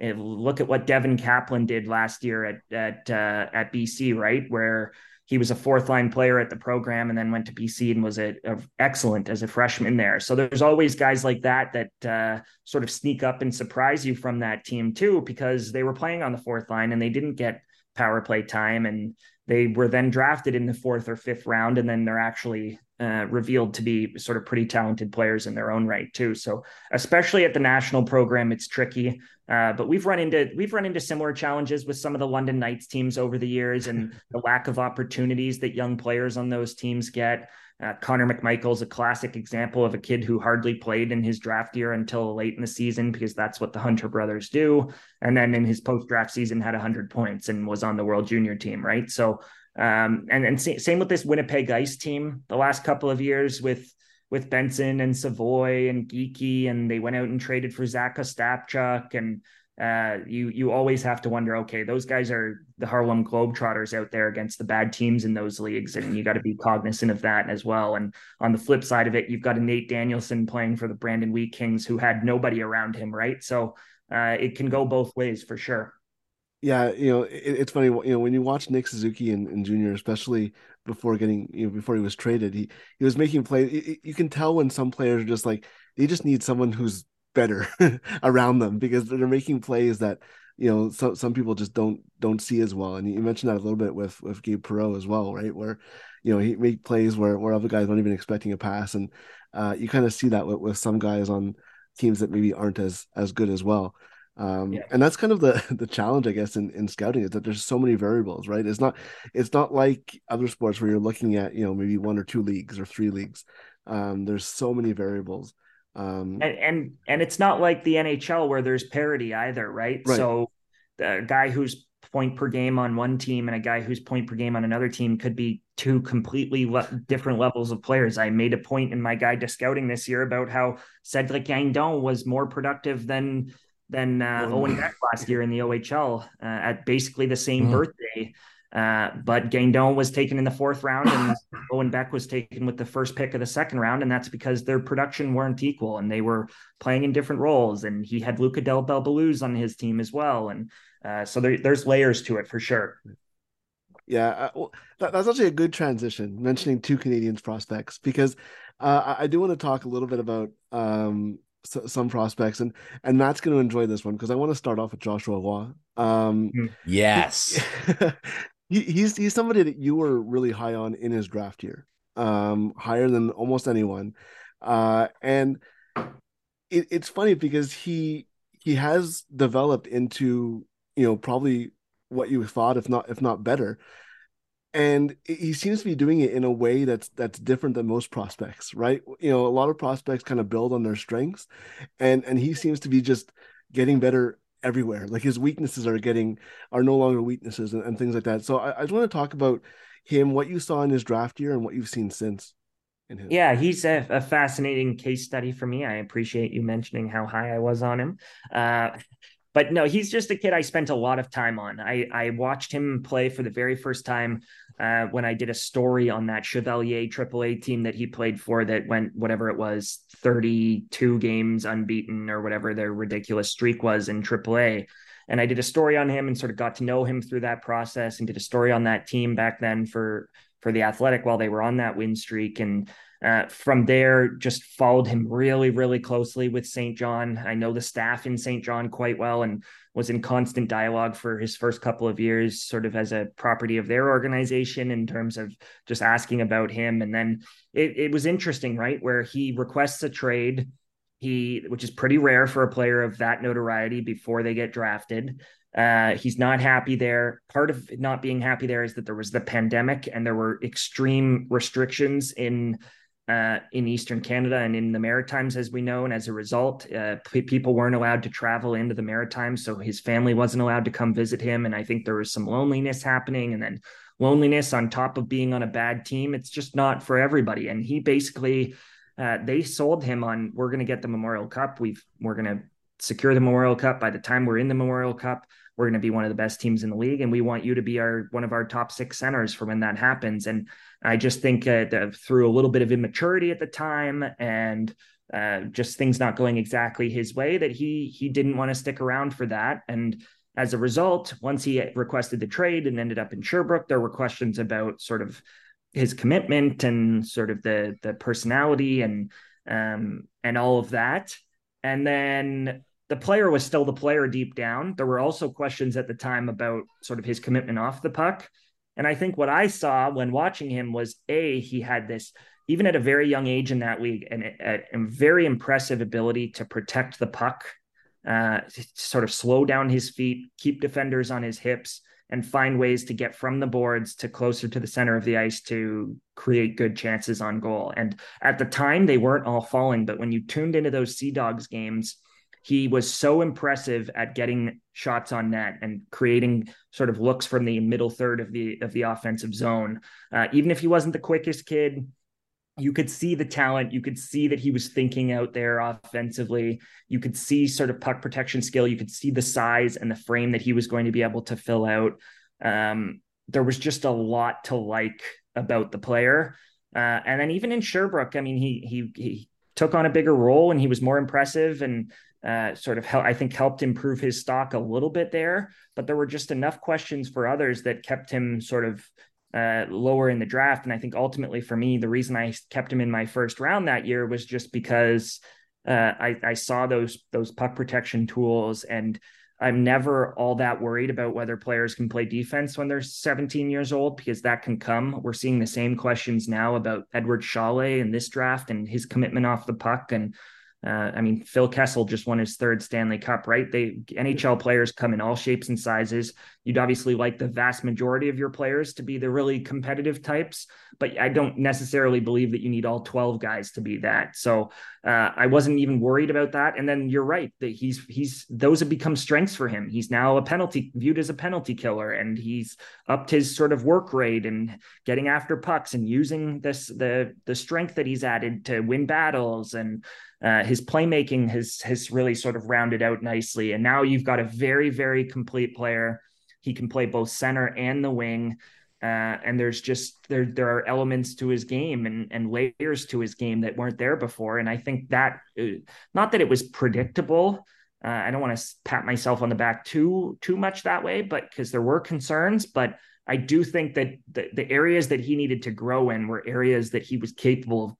eh, look at what Devin Kaplan did last year at at uh, at BC right? Where he was a fourth line player at the program and then went to BC and was a, a excellent as a freshman there. So there's always guys like that that uh, sort of sneak up and surprise you from that team too, because they were playing on the fourth line and they didn't get power play time and they were then drafted in the fourth or fifth round and then they're actually uh, revealed to be sort of pretty talented players in their own right too. So especially at the national program, it's tricky. Uh, but we've run into we've run into similar challenges with some of the London Knights teams over the years, and the lack of opportunities that young players on those teams get. Uh, Connor McMichael's a classic example of a kid who hardly played in his draft year until late in the season because that's what the Hunter brothers do. And then in his post draft season had 100 points and was on the World Junior team, right? So, um, and and same with this Winnipeg Ice team. The last couple of years with with Benson and Savoie and Geekie, and they went out and traded for Zach Ostapchuk and uh, you you always have to wonder, okay, those guys are the Harlem Globetrotters out there against the bad teams in those leagues, and you got to be cognizant of that as well. And on the flip side of it, you've got a Nate Danielson playing for the Brandon Wheat Kings who had nobody around him, right? So uh, it can go both ways for sure. Yeah, you know, it, it's funny. You know, when you watch Nick Suzuki and, and Junior, especially before getting, you know, before he was traded, he he was making plays. You can tell when some players are just like they just need someone who's better around them because they're making plays that you know some some people just don't don't see as well. And you mentioned that a little bit with with Gabe Perreault as well, right? Where you know he make plays where where other guys aren't even expecting a pass, and uh, you kind of see that with, with some guys on teams that maybe aren't as as good as well. Um, yeah. and that's kind of the the challenge, I guess, in, in scouting is that there's so many variables, right? It's not it's not like other sports where you're looking at you know maybe one or two leagues or three leagues. Um, there's so many variables um, and, and and it's not like the NHL where there's parity either, right? right? So the guy who's point per game on one team and a guy who's point per game on another team could be two completely le- different levels of players. I made a point in my guide to scouting this year about how Cedric Guindon was more productive than than uh, oh. Owen Beck last year in the OHL uh, at basically the same mm. birthday. Uh, but Guindon was taken in the fourth round, and Owen Beck was taken with the first pick of the second round, and that's because their production weren't equal, and they were playing in different roles. And he had Luca Del Bel on his team as well, and uh, so there, there's layers to it for sure. Yeah, uh, well, that, that's actually a good transition. Mentioning two Canadiens prospects because uh, I, I do want to talk a little bit about um, some prospects and and Matt's going to enjoy this one because I want to start off with Joshua Roy. Um, hmm. yes, he, he's he's somebody that you were really high on in his draft year, um, higher than almost anyone, uh, and it, it's funny because he he has developed into you know probably what you thought, if not if not better, and he seems to be doing it in a way that's that's different than most prospects, right? You know, a lot of prospects kind of build on their strengths, and and he seems to be just getting better everywhere. Like his weaknesses are getting are no longer weaknesses and, and things like that. So I, I just want to talk about him, what you saw in his draft year and what you've seen since. Yeah, he's a, a, fascinating case study for me. I appreciate you mentioning how high I was on him. Uh, but no, he's just a kid I spent a lot of time on. I, I watched him play for the very first time uh, when I did a story on that Chevalier AAA team that he played for that went whatever it was 32 games unbeaten or whatever their ridiculous streak was in AAA. And I did a story on him and sort of got to know him through that process and did a story on that team back then for for the Athletic while they were on that win streak and uh, from there, just followed him really, really closely with St. John. I know the staff in St. John quite well and was in constant dialogue for his first couple of years, sort of as a property of their organization in terms of just asking about him. And then it, it was interesting, right? Where he requests a trade, he which is pretty rare for a player of that notoriety before they get drafted. Uh, he's not happy there. Part of not being happy there is that there was the pandemic and there were extreme restrictions in uh, in Eastern Canada and in the Maritimes, as we know. And as a result, uh, p- people weren't allowed to travel into the Maritimes. So his family wasn't allowed to come visit him. And I think there was some loneliness happening. And then loneliness on top of being on a bad team, it's just not for everybody. And he basically, uh, they sold him on we're going to get the Memorial Cup. We've, we're going to secure the Memorial Cup. By the time we're in the Memorial Cup, we're going to be one of the best teams in the league, and we want you to be our one of our top six centers for when that happens. And I just think uh, through a little bit of immaturity at the time and uh, just things not going exactly his way, that he he didn't want to stick around for that. And as a result, once he requested the trade and ended up in Sherbrooke, there were questions about sort of his commitment and sort of the the personality and um, and all of that. And then the player was still the player deep down. There were also questions at the time about sort of his commitment off the puck. And I think what I saw when watching him was A, he had this, even at a very young age in that league, and a, very impressive ability to protect the puck, uh, sort of slow down his feet, keep defenders on his hips, and find ways to get from the boards to closer to the center of the ice to create good chances on goal. And at the time, they weren't all falling, but when you tuned into those Sea Dogs games, he was so impressive at getting shots on net and creating sort of looks from the middle third of the of the offensive zone. Uh, even if he wasn't the quickest kid, you could see the talent. You could see that he was thinking out there offensively. You could see sort of puck protection skill. You could see the size and the frame that he was going to be able to fill out. Um, there was just a lot to like about the player. Uh, and then even in Sherbrooke, I mean, he he he took on a bigger role and he was more impressive and uh, sort of help, I think helped improve his stock a little bit there. But there were just enough questions for others that kept him sort of uh, lower in the draft. And I think ultimately for me, the reason I kept him in my first round that year was just because uh, I, I saw those those puck protection tools, and I'm never all that worried about whether players can play defense when they're 17 years old because that can come. We're seeing the same questions now about Eduard Šalé in this draft and his commitment off the puck and uh, I mean, Phil Kessel just won his third Stanley Cup, right? They NHL players come in all shapes and sizes. You'd obviously like the vast majority of your players to be the really competitive types, but I don't necessarily believe that you need all 12 guys to be that. So uh, I wasn't even worried about that. And then you're right that he's he's those have become strengths for him. He's now a penalty viewed as a penalty killer, and he's upped his sort of work rate and getting after pucks and using this the the strength that he's added to win battles and uh, his playmaking has has really sort of rounded out nicely, and now you've got a very very complete player. He can play both center and the wing, uh, and there's just there there are elements to his game and and layers to his game that weren't there before. And I think that uh, not that it was predictable. Uh, I don't want to pat myself on the back too too much that way, but because there were concerns, but. I do think that the, the areas that he needed to grow in were areas that he was capable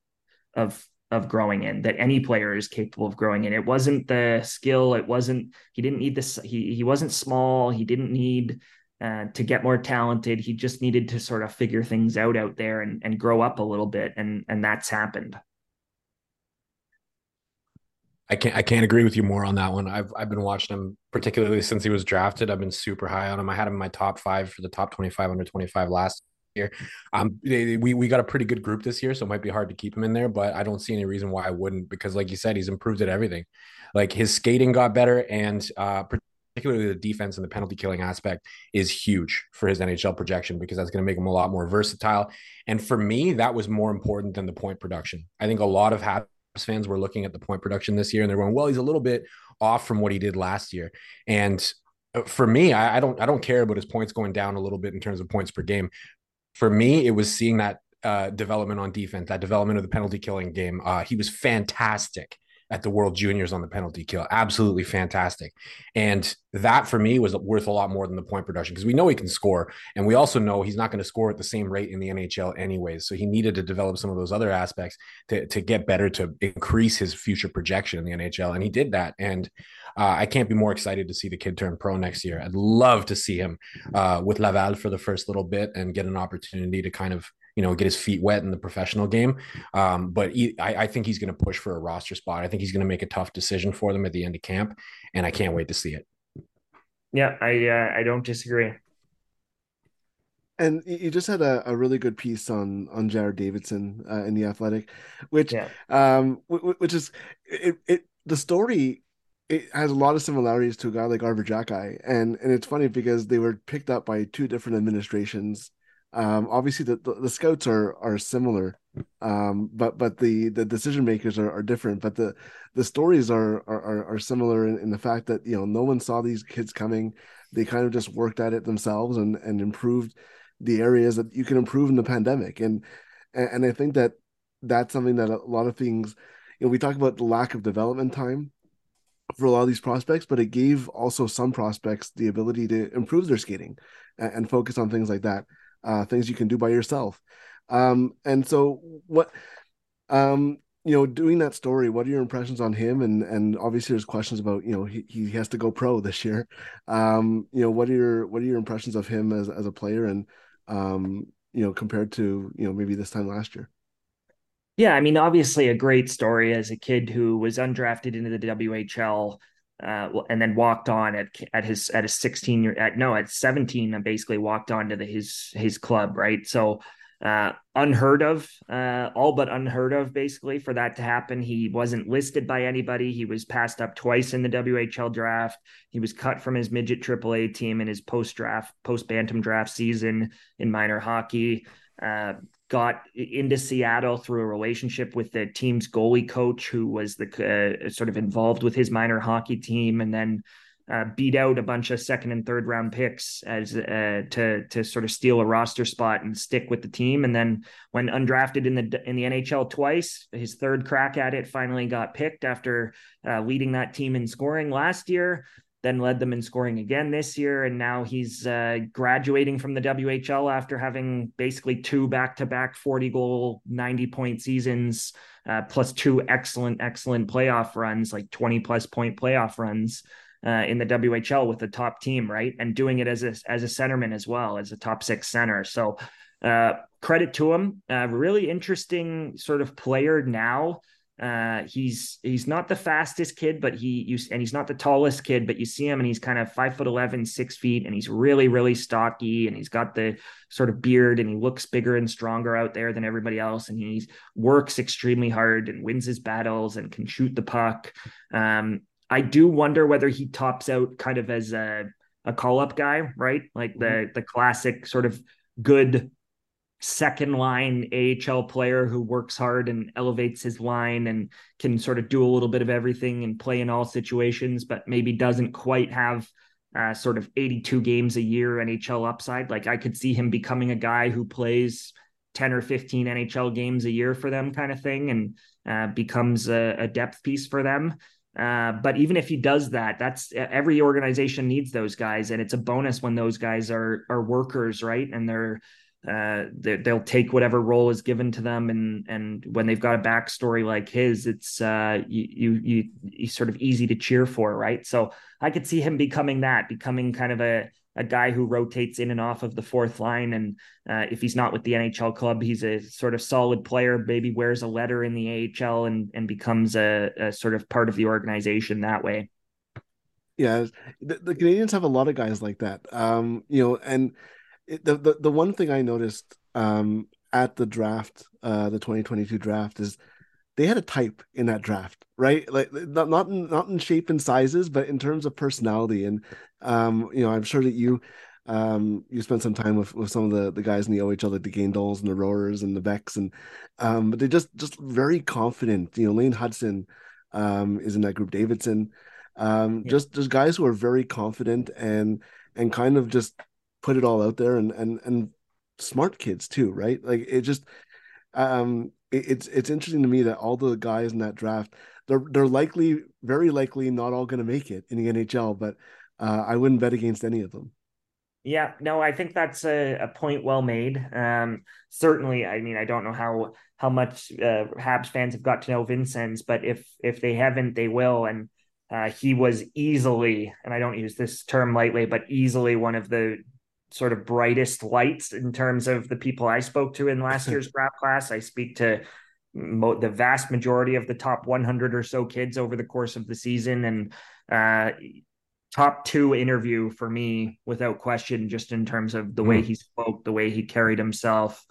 of, of of growing in that any player is capable of growing in. It wasn't the skill. It wasn't, he didn't need this. He, he wasn't small. He didn't need uh, to get more talented. He just needed to sort of figure things out out there and, and grow up a little bit. And, and that's happened. I can't I can't agree with you more on that one. I've I've been watching him particularly since he was drafted. I've been super high on him. I had him in my top five for the top 25 under 25 last year. Um, they, we we got a pretty good group this year, so it might be hard to keep him in there. But I don't see any reason why I wouldn't, because like you said, he's improved at everything. Like his skating got better, and uh, particularly the defense and the penalty killing aspect is huge for his NHL projection because that's going to make him a lot more versatile. And for me, that was more important than the point production. I think a lot of Habs fans were looking at the point production this year and they're going, well, he's a little bit off from what he did last year. And uh, for me, I, I, don't I don't care about his points going down a little bit in terms of points per game for me, it was seeing that uh, development on defense, that development of the penalty killing game. Uh, he was fantastic at the World Juniors on the penalty kill. Absolutely fantastic. And that for me was worth a lot more than the point production because we know he can score. And we also know he's not going to score at the same rate in the NHL anyways. So he needed to develop some of those other aspects to, to get better, to increase his future projection in the NHL. And he did that. And uh, I can't be more excited to see the kid turn pro next year. I'd love to see him uh, with Laval for the first little bit and get an opportunity to kind of you know get his feet wet in the professional game. Um, but he, I, I, think he's going to push for a roster spot. I think he's going to make a tough decision for them at the end of camp, and I can't wait to see it. Yeah, I uh, I don't disagree. And you just had a, a really good piece on on Jared Davidson uh, in the Athletic, which yeah. um which is it, it the story it has a lot of similarities to a guy like Arber Xhekaj. And and it's funny because they were picked up by two different administrations. Um, obviously the, the, the, scouts are are similar, um, but but the the decision makers are, are different. But the the stories are are are similar in, in the fact that you know no one saw these kids coming. They kind of just worked at it themselves and and improved the areas that you can improve in the pandemic. And and, I think that that's something that a lot of things you know we talk about the lack of development time for a lot of these prospects, but it gave also some prospects the ability to improve their skating and, and focus on things like that, uh, things you can do by yourself. Um, and so, what, um, you know, doing that story, what are your impressions on him? And and obviously, there's questions about you know he, he has to go pro this year. Um, you know, what are your what are your impressions of him as as a player and um, you know compared to you know maybe this time last year? Yeah, I mean, obviously a great story as a kid who was undrafted into the WHL, uh, and then walked on at at his at his 16 year at no at 17 and basically walked on to the, his his club right? So uh, unheard of uh, all but unheard of basically for that to happen. He wasn't listed by anybody. He was passed up twice in the WHL draft. He was cut from his midget AAA team in his post draft post bantam draft season in minor hockey. Uh, got into Seattle through a relationship with the team's goalie coach, who was the uh, sort of involved with his minor hockey team, and then uh, beat out a bunch of second and third round picks as uh, to to sort of steal a roster spot and stick with the team. And then when undrafted in the in the NHL twice, his third crack at it finally got picked after uh, leading that team in scoring last year then led them in scoring again this year. And now he's uh, graduating from the WHL after having basically two back to back 40 goal, 90 point seasons, uh, plus two excellent, excellent playoff runs, like 20 plus point playoff runs. Uh, in the WHL with the top team, right, and doing it as a as a centerman as well as a top six center. So, uh, credit to him. Uh, really interesting sort of player now uh, he's he's not the fastest kid, but he you and he's not the tallest kid, but you see him and he's kind of five foot 11, six feet, and he's really really stocky, and he's got the sort of beard, and he looks bigger and stronger out there than everybody else, and he works extremely hard and wins his battles and can shoot the puck. Um, I do wonder whether he tops out kind of as a a call up guy, right? Like the mm-hmm. the classic sort of good second line AHL player who works hard and elevates his line and can sort of do a little bit of everything and play in all situations, but maybe doesn't quite have uh, sort of 82 games a year NHL upside. Like I could see him becoming a guy who plays 10 or 15 NHL games a year for them, kind of thing, and uh, becomes a, a, depth piece for them. Uh, but even if he does that, that's every organization needs those guys, and it's a bonus when those guys are are workers, right? And they're uh, they'll take whatever role is given to them, and and when they've got a backstory like his, it's uh, you you you sort of easy to cheer for, right? So I could see him becoming that, becoming kind of a a guy who rotates in and off of the fourth line, and uh, if he's not with the NHL club, he's a sort of solid player. Maybe wears a letter in the AHL and and becomes a, a sort of part of the organization that way. Yeah, the, the Canadiens have a lot of guys like that. Um, you know, and it, the, the the one thing I noticed um, at the draft, uh, the 2022 draft, is they had a type in that draft, right? Like not not in, not in shape and sizes, but in terms of personality. And um, you know, I'm sure that you um, you spent some time with, with some of the, the guys in the OHL, like the Guindons and the Rohrers and the Becks, and um, but they're just just very confident. You know, Lane Hutson um, is in that group. Davidson, um, yeah. just just guys who are very confident and and kind of just put it all out there and and and smart kids too, right? Like it just um it, it's it's interesting to me that all the guys in that draft they're they're likely very likely not all going to make it in the NHL, but uh, I wouldn't bet against any of them. Yeah, no, I think that's a, a point well made. Um, certainly, I mean, I don't know how how much uh, Habs fans have got to know Vincenz, but if if they haven't, they will. And uh, he was easily, and I don't use this term lightly, but easily one of the sort of brightest lights in terms of the people I spoke to in last year's draft class. I speak to mo- the vast majority of the top 100 or so kids over the course of the season, and uh, top two interview for me without question, just in terms of the mm. way he spoke, the way he carried himself,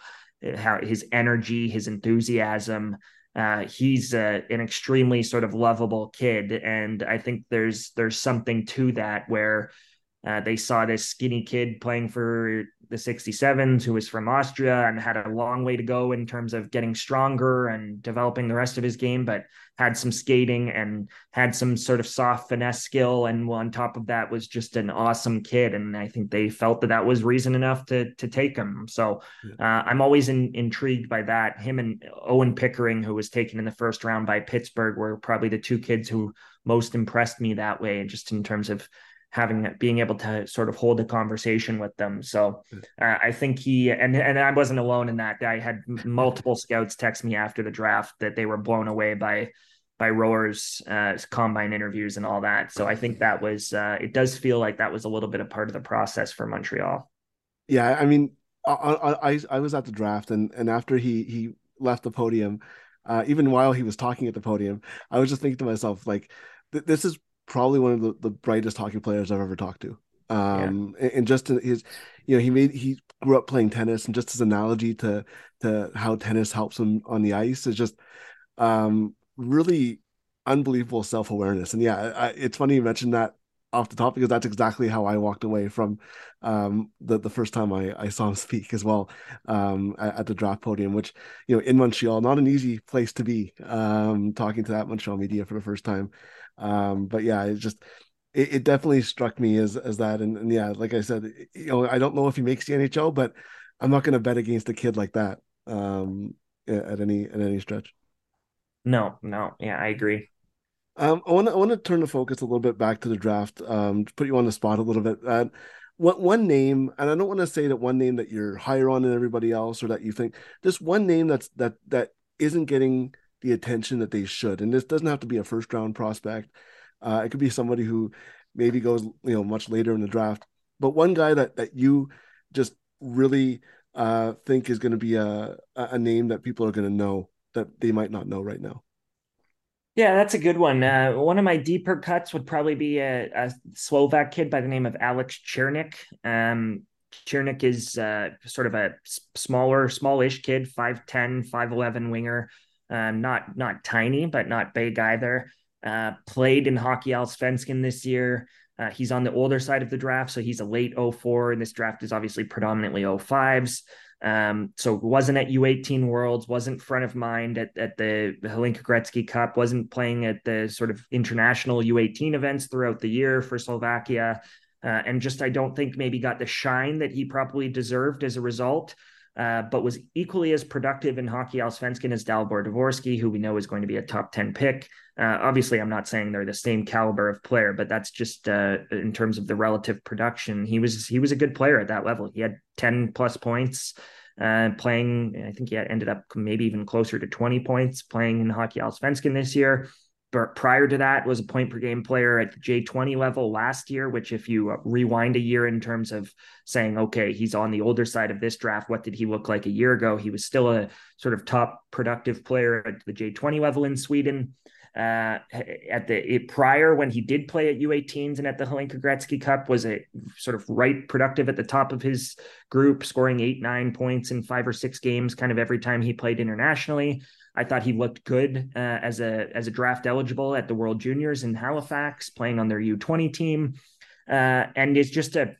uh, how his energy, his enthusiasm. Uh, he's uh, an extremely sort of lovable kid, and I think there's there's something to that where uh, they saw this skinny kid playing for the 67s who was from Austria and had a long way to go in terms of getting stronger and developing the rest of his game, but had some skating and had some sort of soft finesse skill. And on top of that was just an awesome kid. And I think they felt that that was reason enough to, to take him. So uh, I'm always in, intrigued by that. Him and Owen Pickering, who was taken in the first round by Pittsburgh, were probably the two kids who most impressed me that way, just in terms of having being able to sort of hold a conversation with them. So uh, I think he and and I wasn't alone in that. I had multiple scouts text me after the draft that they were blown away by by Rohrer's uh, combine interviews and all that. So I think that was uh, it does feel like that was a little bit of part of the process for Montreal. Yeah, I mean, I I, I was at the draft and and after he he left the podium, uh, even while he was talking at the podium, I was just thinking to myself like, th- this is probably one of the, the brightest hockey players I've ever talked to. Um, yeah. and, and just his, you know, he made he grew up playing tennis, and just his analogy to to how tennis helps him on the ice is just um really unbelievable self awareness. And yeah, I, it's funny you mentioned that off the top because that's exactly how I walked away from um, the the first time I, I saw him speak as well um, at, the draft podium, which you know in Montreal, not an easy place to be um, talking to that Montreal media for the first time. Um, but yeah, it just it, it, definitely struck me as as that, and, and yeah, like I said, you know, I don't know if he makes the NHL, but I'm not going to bet against a kid like that um, at any at any stretch. No, no, yeah, I agree. Um, I want to I want to turn the focus a little bit back to the draft. Um, put you on the spot a little bit. Uh, one one name, and I don't want to say that one name that you're higher on than everybody else, or that you think just one name that's that that isn't getting the attention that they should. And this doesn't have to be a first round prospect. Uh, it could be somebody who maybe goes you know much later in the draft. But one guy that that you just really uh, think is going to be a a name that people are going to know that they might not know right now. Yeah, that's a good one. Uh, one of my deeper cuts would probably be a, a Slovak kid by the name of Alex Ciernik. Um, Ciernik is uh, sort of a smaller, smallish kid, 5'10, 5'11 winger. Um, not not tiny, but not big either. Uh, played in Hockey Allsvenskan this year. Uh, he's on the older side of the draft, so he's a late 04, and this draft is obviously predominantly 05s. Um, so wasn't at U18 Worlds, wasn't front of mind at, at the Hlinka Gretzky Cup, wasn't playing at the sort of international U18 events throughout the year for Slovakia. Uh, and just I don't think maybe got the shine that he probably deserved as a result. Uh, but was equally as productive in hockey Allsvenskan as Dalibor Dvorsky, who we know is going to be a top 10 pick. Uh, obviously, I'm not saying they're the same caliber of player, but that's just uh, in terms of the relative production. He was he was a good player at that level. He had 10 plus points uh, playing. I think he ended up maybe even closer to 20 points playing in Hockey Allsvenskan this year prior to that was a point per game player at the J20 level last year, which if you uh, rewind a year in terms of saying, okay, he's on the older side of this draft, what did he look like a year ago? He was still a sort of top productive player at the J20 level in Sweden. Uh, at the it, prior when he did play at U18s and at the Hlinka Gretzky Cup was a sort of right productive at the top of his group, scoring eight nine points in five or six games, kind of every time he played internationally. I thought he looked good uh, as a as a draft eligible at the World Juniors in Halifax, playing on their U20 team, uh, and is just a,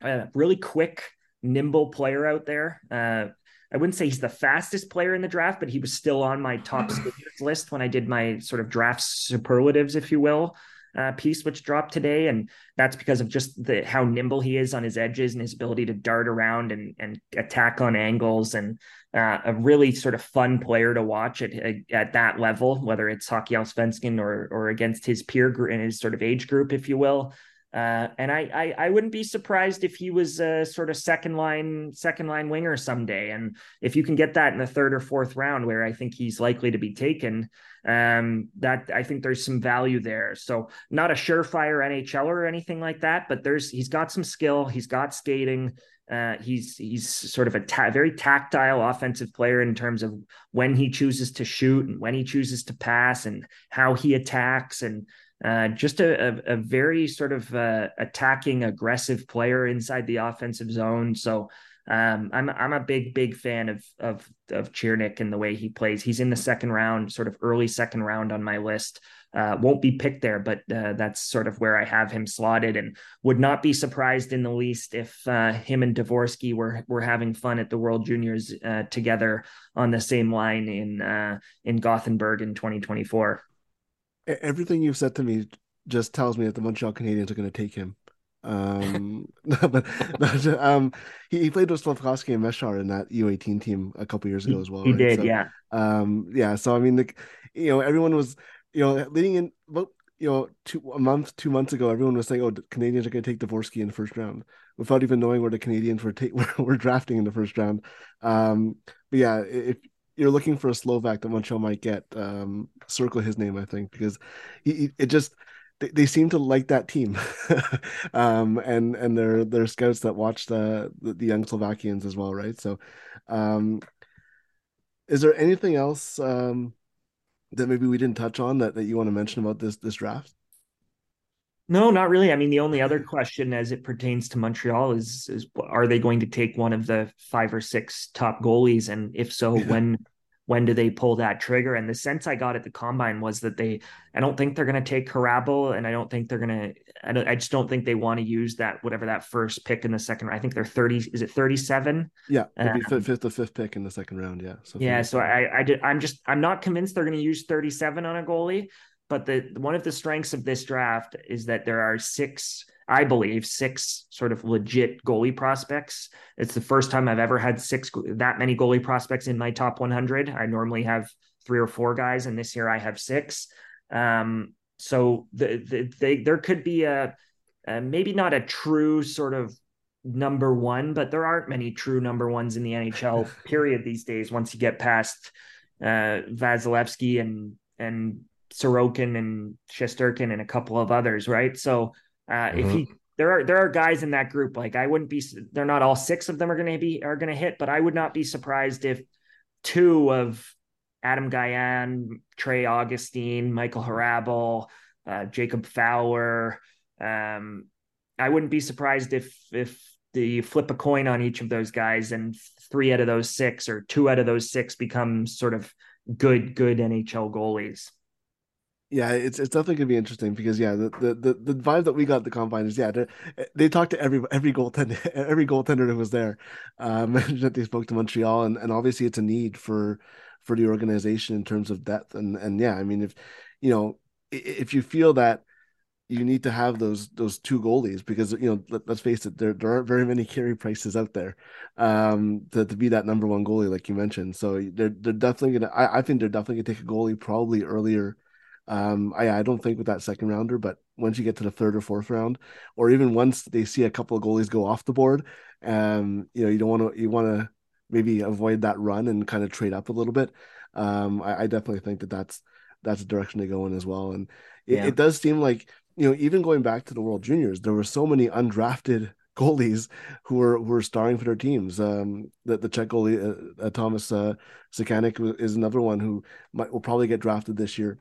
a, really quick, nimble player out there. Uh, I wouldn't say he's the fastest player in the draft, but he was still on my top list when I did my sort of draft superlatives, if you will uh, piece which dropped today, and that's because of just the how nimble he is on his edges and his ability to dart around and and attack on angles, and uh, a really sort of fun player to watch at at that level, whether it's Hockey Allsvenskan or or against his peer group in his sort of age group, if you will. Uh, and I, I, I wouldn't be surprised if he was a sort of second line second line winger someday. And if you can get that in the third or fourth round, where I think he's likely to be taken, um, that I think there's some value there. So not a surefire NHL or anything like that, but there's he's got some skill. He's got skating. Uh, he's he's sort of a ta- very tactile offensive player in terms of when he chooses to shoot and when he chooses to pass and how he attacks and uh, just a, a, a, very sort of uh, attacking, aggressive player inside the offensive zone. So um, I'm I'm a big big fan of of of Ciernik and the way he plays. He's in the second round, sort of early second round on my list. Uh, won't be picked there, but uh, that's sort of where I have him slotted, and would not be surprised in the least if uh, him and Dvorsky were were having fun at the World Juniors uh, together on the same line in uh, in Gothenburg in 2024 everything you've said to me just tells me that the Montreal Canadiens are going to take him. Um, but, but um, he, he played with Slafkovsky and Mesar in that U18 team a couple years ago as well. He right? did, so, yeah. Um, yeah. So I mean, the, you know, everyone was, you know, leading in about you know two a month, two months ago, everyone was saying, "Oh, the Canadiens are going to take Dvorsky in the first round," without even knowing where the Canadiens were take were, were drafting in the first round. Um, but yeah, if you're looking for a Slovak that Montreal might get, um, circle his name, I think, because he, it just they, they seem to like that team, um, and and they're they're scouts that watch the, the, the young Slovakians as well, right? So, um, is there anything else um, that maybe we didn't touch on that, that you want to mention about this this draft? No, not really. I mean, the only other question as it pertains to Montreal is is are they going to take one of the five or six top goalies, and if so, when when do they pull that trigger? And the sense I got at the combine was that they, I don't think they're going to take Hrabal, and I don't think they're going to, I don't, I just don't think they want to use that whatever that first pick in the second. I think they're thirty. Is it thirty seven? Yeah, it'd be Um, fifth, fifth, the fifth pick in the second round. Yeah. So Yeah, so I, I did, I'm just I'm not convinced they're going to use 37 on a goalie, but the one of the strengths of this draft is that there are six, I believe, six sort of legit goalie prospects. It's the first time I've ever had six that many goalie prospects in my top 100. I normally have three or four guys, and this year I have six. Um, so the, the they there could be a, a maybe not a true sort of number one, but there aren't many true number ones in the NHL period these days. Once you get past uh, Vasilevskiy and and Sorokin and Shesterkin and a couple of others, right? So uh, if he there are there are guys in that group like I wouldn't be they're not all six of them are going to be are going to hit, but I would not be surprised if two of Adam Gajan, Trey Augustine, Michael Hrabal, uh, Jacob Fowler. Um, I wouldn't be surprised if if the flip a coin on each of those guys and three out of those six or two out of those six become sort of good good NHL goalies. Yeah, it's it's definitely gonna be interesting because yeah, the the the, the vibe that we got at the combine is yeah, they they talked to every every goaltender every goaltender that was there, mentioned that they spoke to Montreal and and obviously it's a need for for the organization in terms of depth and and yeah, I mean if you know if you feel that you need to have those those two goalies because you know let, us face it there there aren't very many Carey Prices out there um to, to be that number one goalie like you mentioned. So they're they're definitely gonna I, I think they're definitely gonna take a goalie probably earlier um I I don't think with that second rounder but once you get to the third or fourth round or even once they see a couple of goalies go off the board um you know you don't want to you want to maybe avoid that run and kind of trade up a little bit um I, I definitely think that that's that's the direction they go in as well and it, Yeah. it does seem like you know, even going back to the World Juniors, there were so many undrafted goalies who were who were starring for their teams. Um, the the Czech goalie uh, uh, Thomas uh, Suchanek is another one who might will probably get drafted this year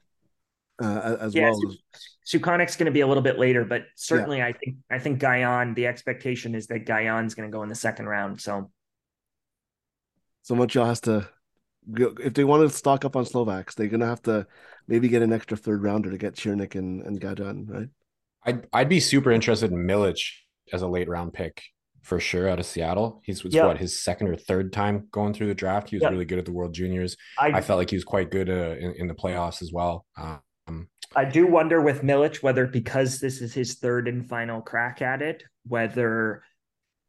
uh, as Yeah, well. Su- Suchanek's going to be a little bit later, but certainly I think I think Gajan. The expectation is that Gajan's going to go in the second round. So So Montreal has to go, if they want to stock up on Slovaks, they're gonna have to maybe get an extra third rounder to get Ciernik and and Gajan, right? I'd I'd be super interested in Milic as a late round pick for sure out of Seattle. He's was Yeah. what his second or third time going through the draft. He was Yeah. really good at the World Juniors. I I felt like he was quite good uh, in, in the playoffs as well. Um, I do wonder with Milic whether because this is his third and final crack at it, whether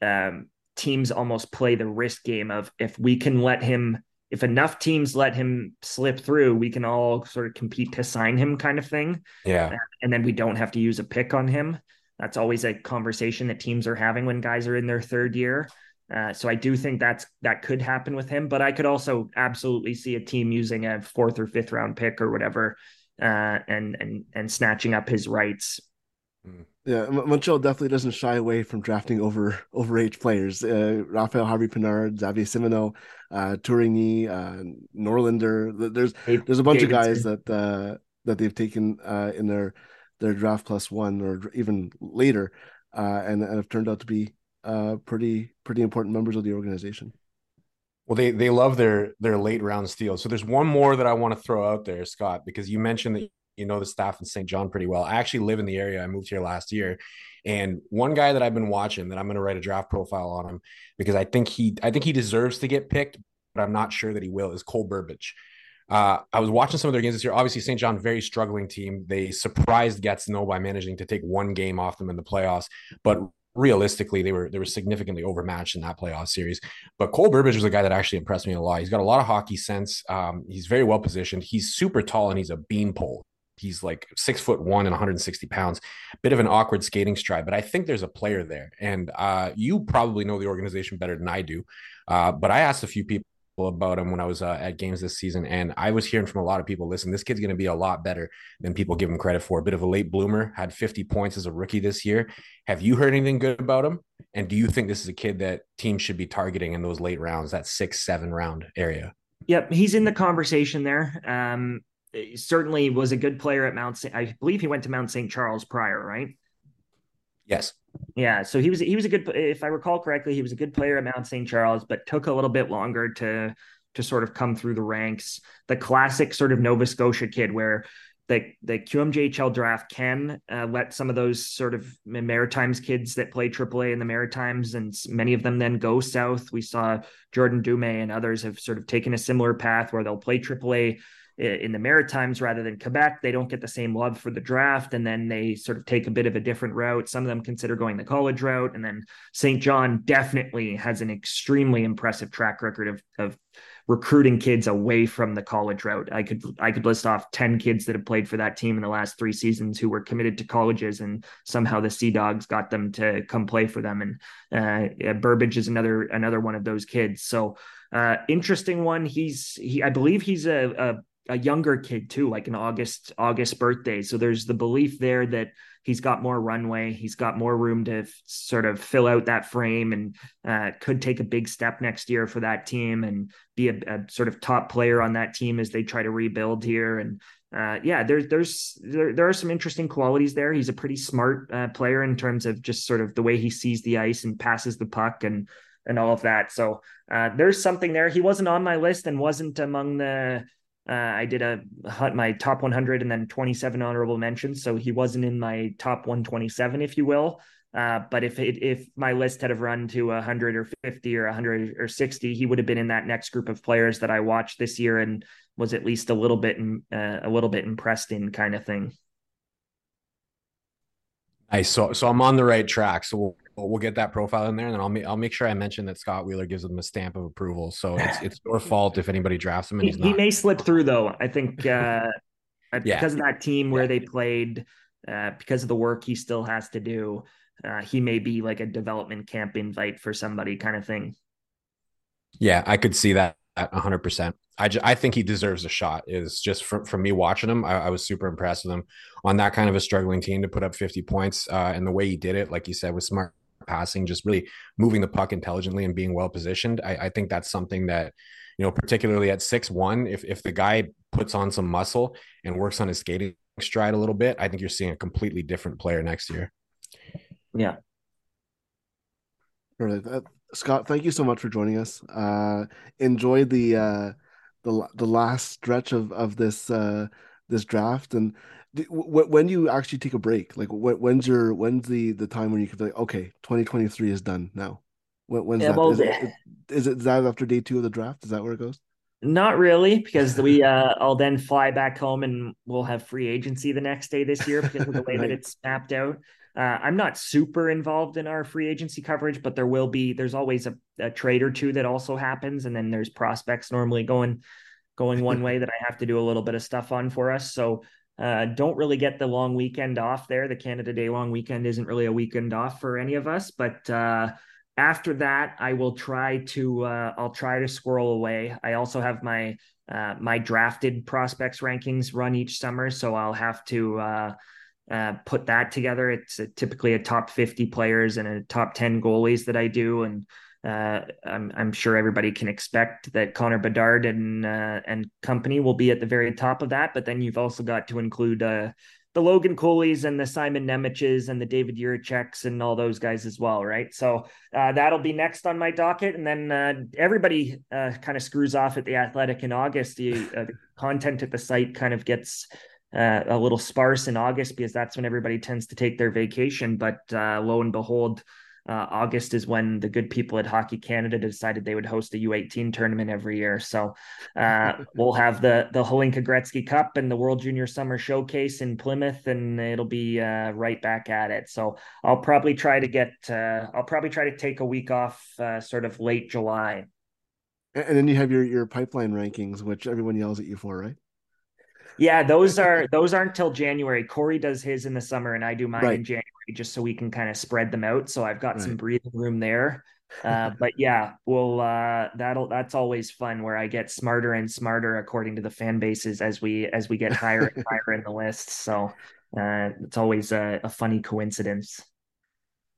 um, teams almost play the risk game of if we can let him, if enough teams let him slip through, we can all sort of compete to sign him, kind of thing, yeah, and then we don't have to use a pick on him. That's always a conversation that teams are having when guys are in their third year. Uh, so I do think that's that could happen with him, but I could also absolutely see a team using a fourth or fifth round pick or whatever, uh, and and and snatching up his rights. Yeah, Montreal definitely doesn't shy away from drafting over overage players. Uh, Rafael Harvey Pinard, Xavier Simoneau, uh, Tourigny, uh, Norlander. There's there's a bunch of guys that uh, that they've taken uh, in their their draft plus one or even later, uh, and, and have turned out to be uh, pretty pretty important members of the organization. Well, they they love their their late round steals. So there's one more that I want to throw out there, Scott, because you mentioned that you know the staff in St. John pretty well. I actually live in the area. I moved here last year, and one guy that I've been watching that I'm going to write a draft profile on him because I think he I think he deserves to get picked, but I'm not sure that he will. Is Cole Burbage. Uh, I was watching some of their games this year. Obviously, St. John, very struggling team. They surprised Gatineau by managing to take one game off them in the playoffs, but realistically, they were they were significantly overmatched in that playoff series. But Cole Burbage was a guy that actually impressed me a lot. He's got a lot of hockey sense. Um, he's very well positioned. He's super tall and he's a beanpole. He's like six foot one and 160 pounds. Bit of an awkward skating stride, but I think there's a player there. And uh, you probably know the organization better than I do. Uh, but I asked a few people about him when I was uh, at games this season, and I was hearing from a lot of people. Listen, this kid's going to be a lot better than people give him credit for. A bit of a late bloomer, had 50 points as a rookie this year. Have you heard anything good about him? And do you think this is a kid that teams should be targeting in those late rounds, that six, seven round area? Yep, he's in the conversation there. Um, certainly was a good player at Mount. St- I believe he went to Mount St. Charles prior, right? Yes. Yeah, so he was he was a good if I recall correctly, he was a good player at Mount St. Charles, but took a little bit longer to to sort of come through the ranks. The classic sort of Nova Scotia kid where the the QMJHL draft can uh, let some of those sort of Maritimes kids that play AAA in the Maritimes, and many of them then go south. We saw Jordan Dumais and others have sort of taken a similar path where they'll play AAA in the Maritimes rather than Quebec. They don't get the same love for the draft, and then they sort of take a bit of a different route. Some of them consider going the college route, and then St. John definitely has an extremely impressive track record of of recruiting kids away from the college route. I could I could list off 10 kids that have played for that team in the last 3 seasons who were committed to colleges and somehow the Sea Dogs got them to come play for them and uh, Burbage is another another one of those kids. So uh, interesting one. He's he I believe he's a, a a younger kid too, like an August August birthday. So there's the belief there that he's got more runway, he's got more room to f- sort of fill out that frame, and uh, could take a big step next year for that team and be a, a, sort of top player on that team as they try to rebuild here. And uh, yeah, there's there's there, there are some interesting qualities there. He's a pretty smart uh, player in terms of just sort of the way he sees the ice and passes the puck and and all of that. So uh, there's something there. He wasn't on my list and wasn't among the uh, I did a my top 100 and then 27 honorable mentions, so he wasn't in my top 127, if you will. Uh, but if it, if my list had have run to 100 or 50 or 100 or 60, he would have been in that next group of players that I watched this year and was at least a little bit uh, a little bit impressed in kind of thing. Nice. So so I'm on the right track. So we'll we'll get that profile in there, and then I'll make I'll make sure I mention that Scott Wheeler gives them a stamp of approval. So it's it's your fault if anybody drafts him. he, he, may slip through though. I think uh, yeah. because of that team where yeah. they played, uh, because of the work he still has to do, uh, he may be like a development camp invite for somebody kind of thing. Yeah, I could see that at 100. percent I, just, I think he deserves a shot. Is just from, from me watching him, I, I, was super impressed with him on that kind of a struggling team to put up 50 points uh, and the way he did it, like you said, with smart passing, just really moving the puck intelligently and being well positioned. I, I think that's something that, you know, particularly at six one, if if the guy puts on some muscle and works on his skating stride a little bit, I think you're seeing a completely different player next year. Yeah. All right. Uh, Scott, thank you so much for joining us. Uh, enjoy the uh, the the last stretch of of this uh, this draft, and when do you actually take a break, like when's your when's the the time when you can be like, okay, 2023 is done now. When, when's yeah, that? Well, is, it, is it is that after day two of the draft? Is that where it goes? Not really, because we uh I'll then fly back home and we'll have free agency the next day this year because of the way right. that it's mapped out. Uh, I'm not super involved in our free agency coverage, but there will be. There's always a, a trade or two that also happens, and then there's prospects normally going going one way that I have to do a little bit of stuff on for us. So uh, don't really get the long weekend off there. The Canada Day long weekend isn't really a weekend off for any of us, but uh, after that, I will try to uh, I'll try to squirrel away. I also have my uh, my drafted prospects rankings run each summer, so I'll have to uh, uh, put that together. It's a, typically a top 50 players and a top 10 goalies that I do. And uh, I'm, I'm sure everybody can expect that Connor Bedard and uh, and company will be at the very top of that. But then you've also got to include uh, the Logan Cooley's and the Simon Nemec's and the David Jiriceks and all those guys as well, right? So uh, that'll be next on my docket, and then uh, everybody uh, kind of screws off at the Athletic in August. The, the content at the site kind of gets a little sparse in August because that's when everybody tends to take their vacation. But lo and behold, uh, August is when the good people at Hockey Canada decided they would host a U18 tournament every year. So uh, we'll have the the Hlinka Gretzky Cup and the World Junior Summer Showcase in Plymouth, and it'll be uh, right back at it. So I'll probably try to get uh, I'll probably try to take a week off, uh, sort of late July. And then you have your your pipeline rankings, which everyone yells at you for, right? Yeah, those are those aren't till January. Corey does his in the summer, and I do mine right. in January, just so we can kind of spread them out. So I've got right. some breathing room there. Uh, but yeah, well, uh, that'll that's always fun where I get smarter and smarter according to the fan bases as we as we get higher and higher in the list. So uh, it's always a, a funny coincidence.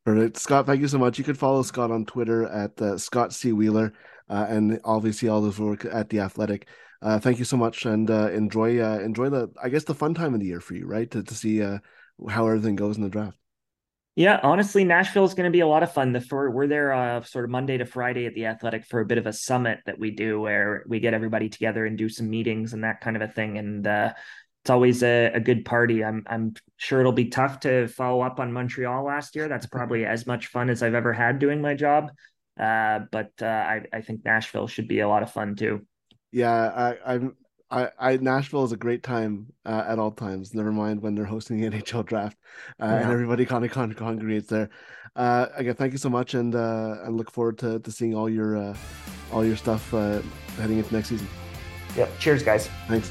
All right, Scott, thank you so much. You can follow Scott on Twitter at uh, Scott C. Wheeler, uh, and obviously all his work at the Athletic uh, thank you so much, and uh, enjoy uh, enjoy the I guess the fun time of the year for you, right? To to see uh, how everything goes in the draft. Yeah, honestly, Nashville is going to be a lot of fun. The for, we're there uh, sort of Monday to Friday at the Athletic for a bit of a summit that we do where we get everybody together and do some meetings and that kind of a thing. And uh, it's always a, a, good party. I'm I'm sure it'll be tough to follow up on Montreal last year. That's probably as much fun as I've ever had doing my job. Uh, but uh, I I think Nashville should be a lot of fun too. Yeah, I, I'm I, I Nashville is a great time uh, at all times. Never mind when they're hosting the NHL draft, uh, yeah. and everybody kind of con- congregates there. Uh, again, thank you so much, and uh, and look forward to, to seeing all your uh, all your stuff uh, heading into next season. Yep. Cheers, guys. Thanks.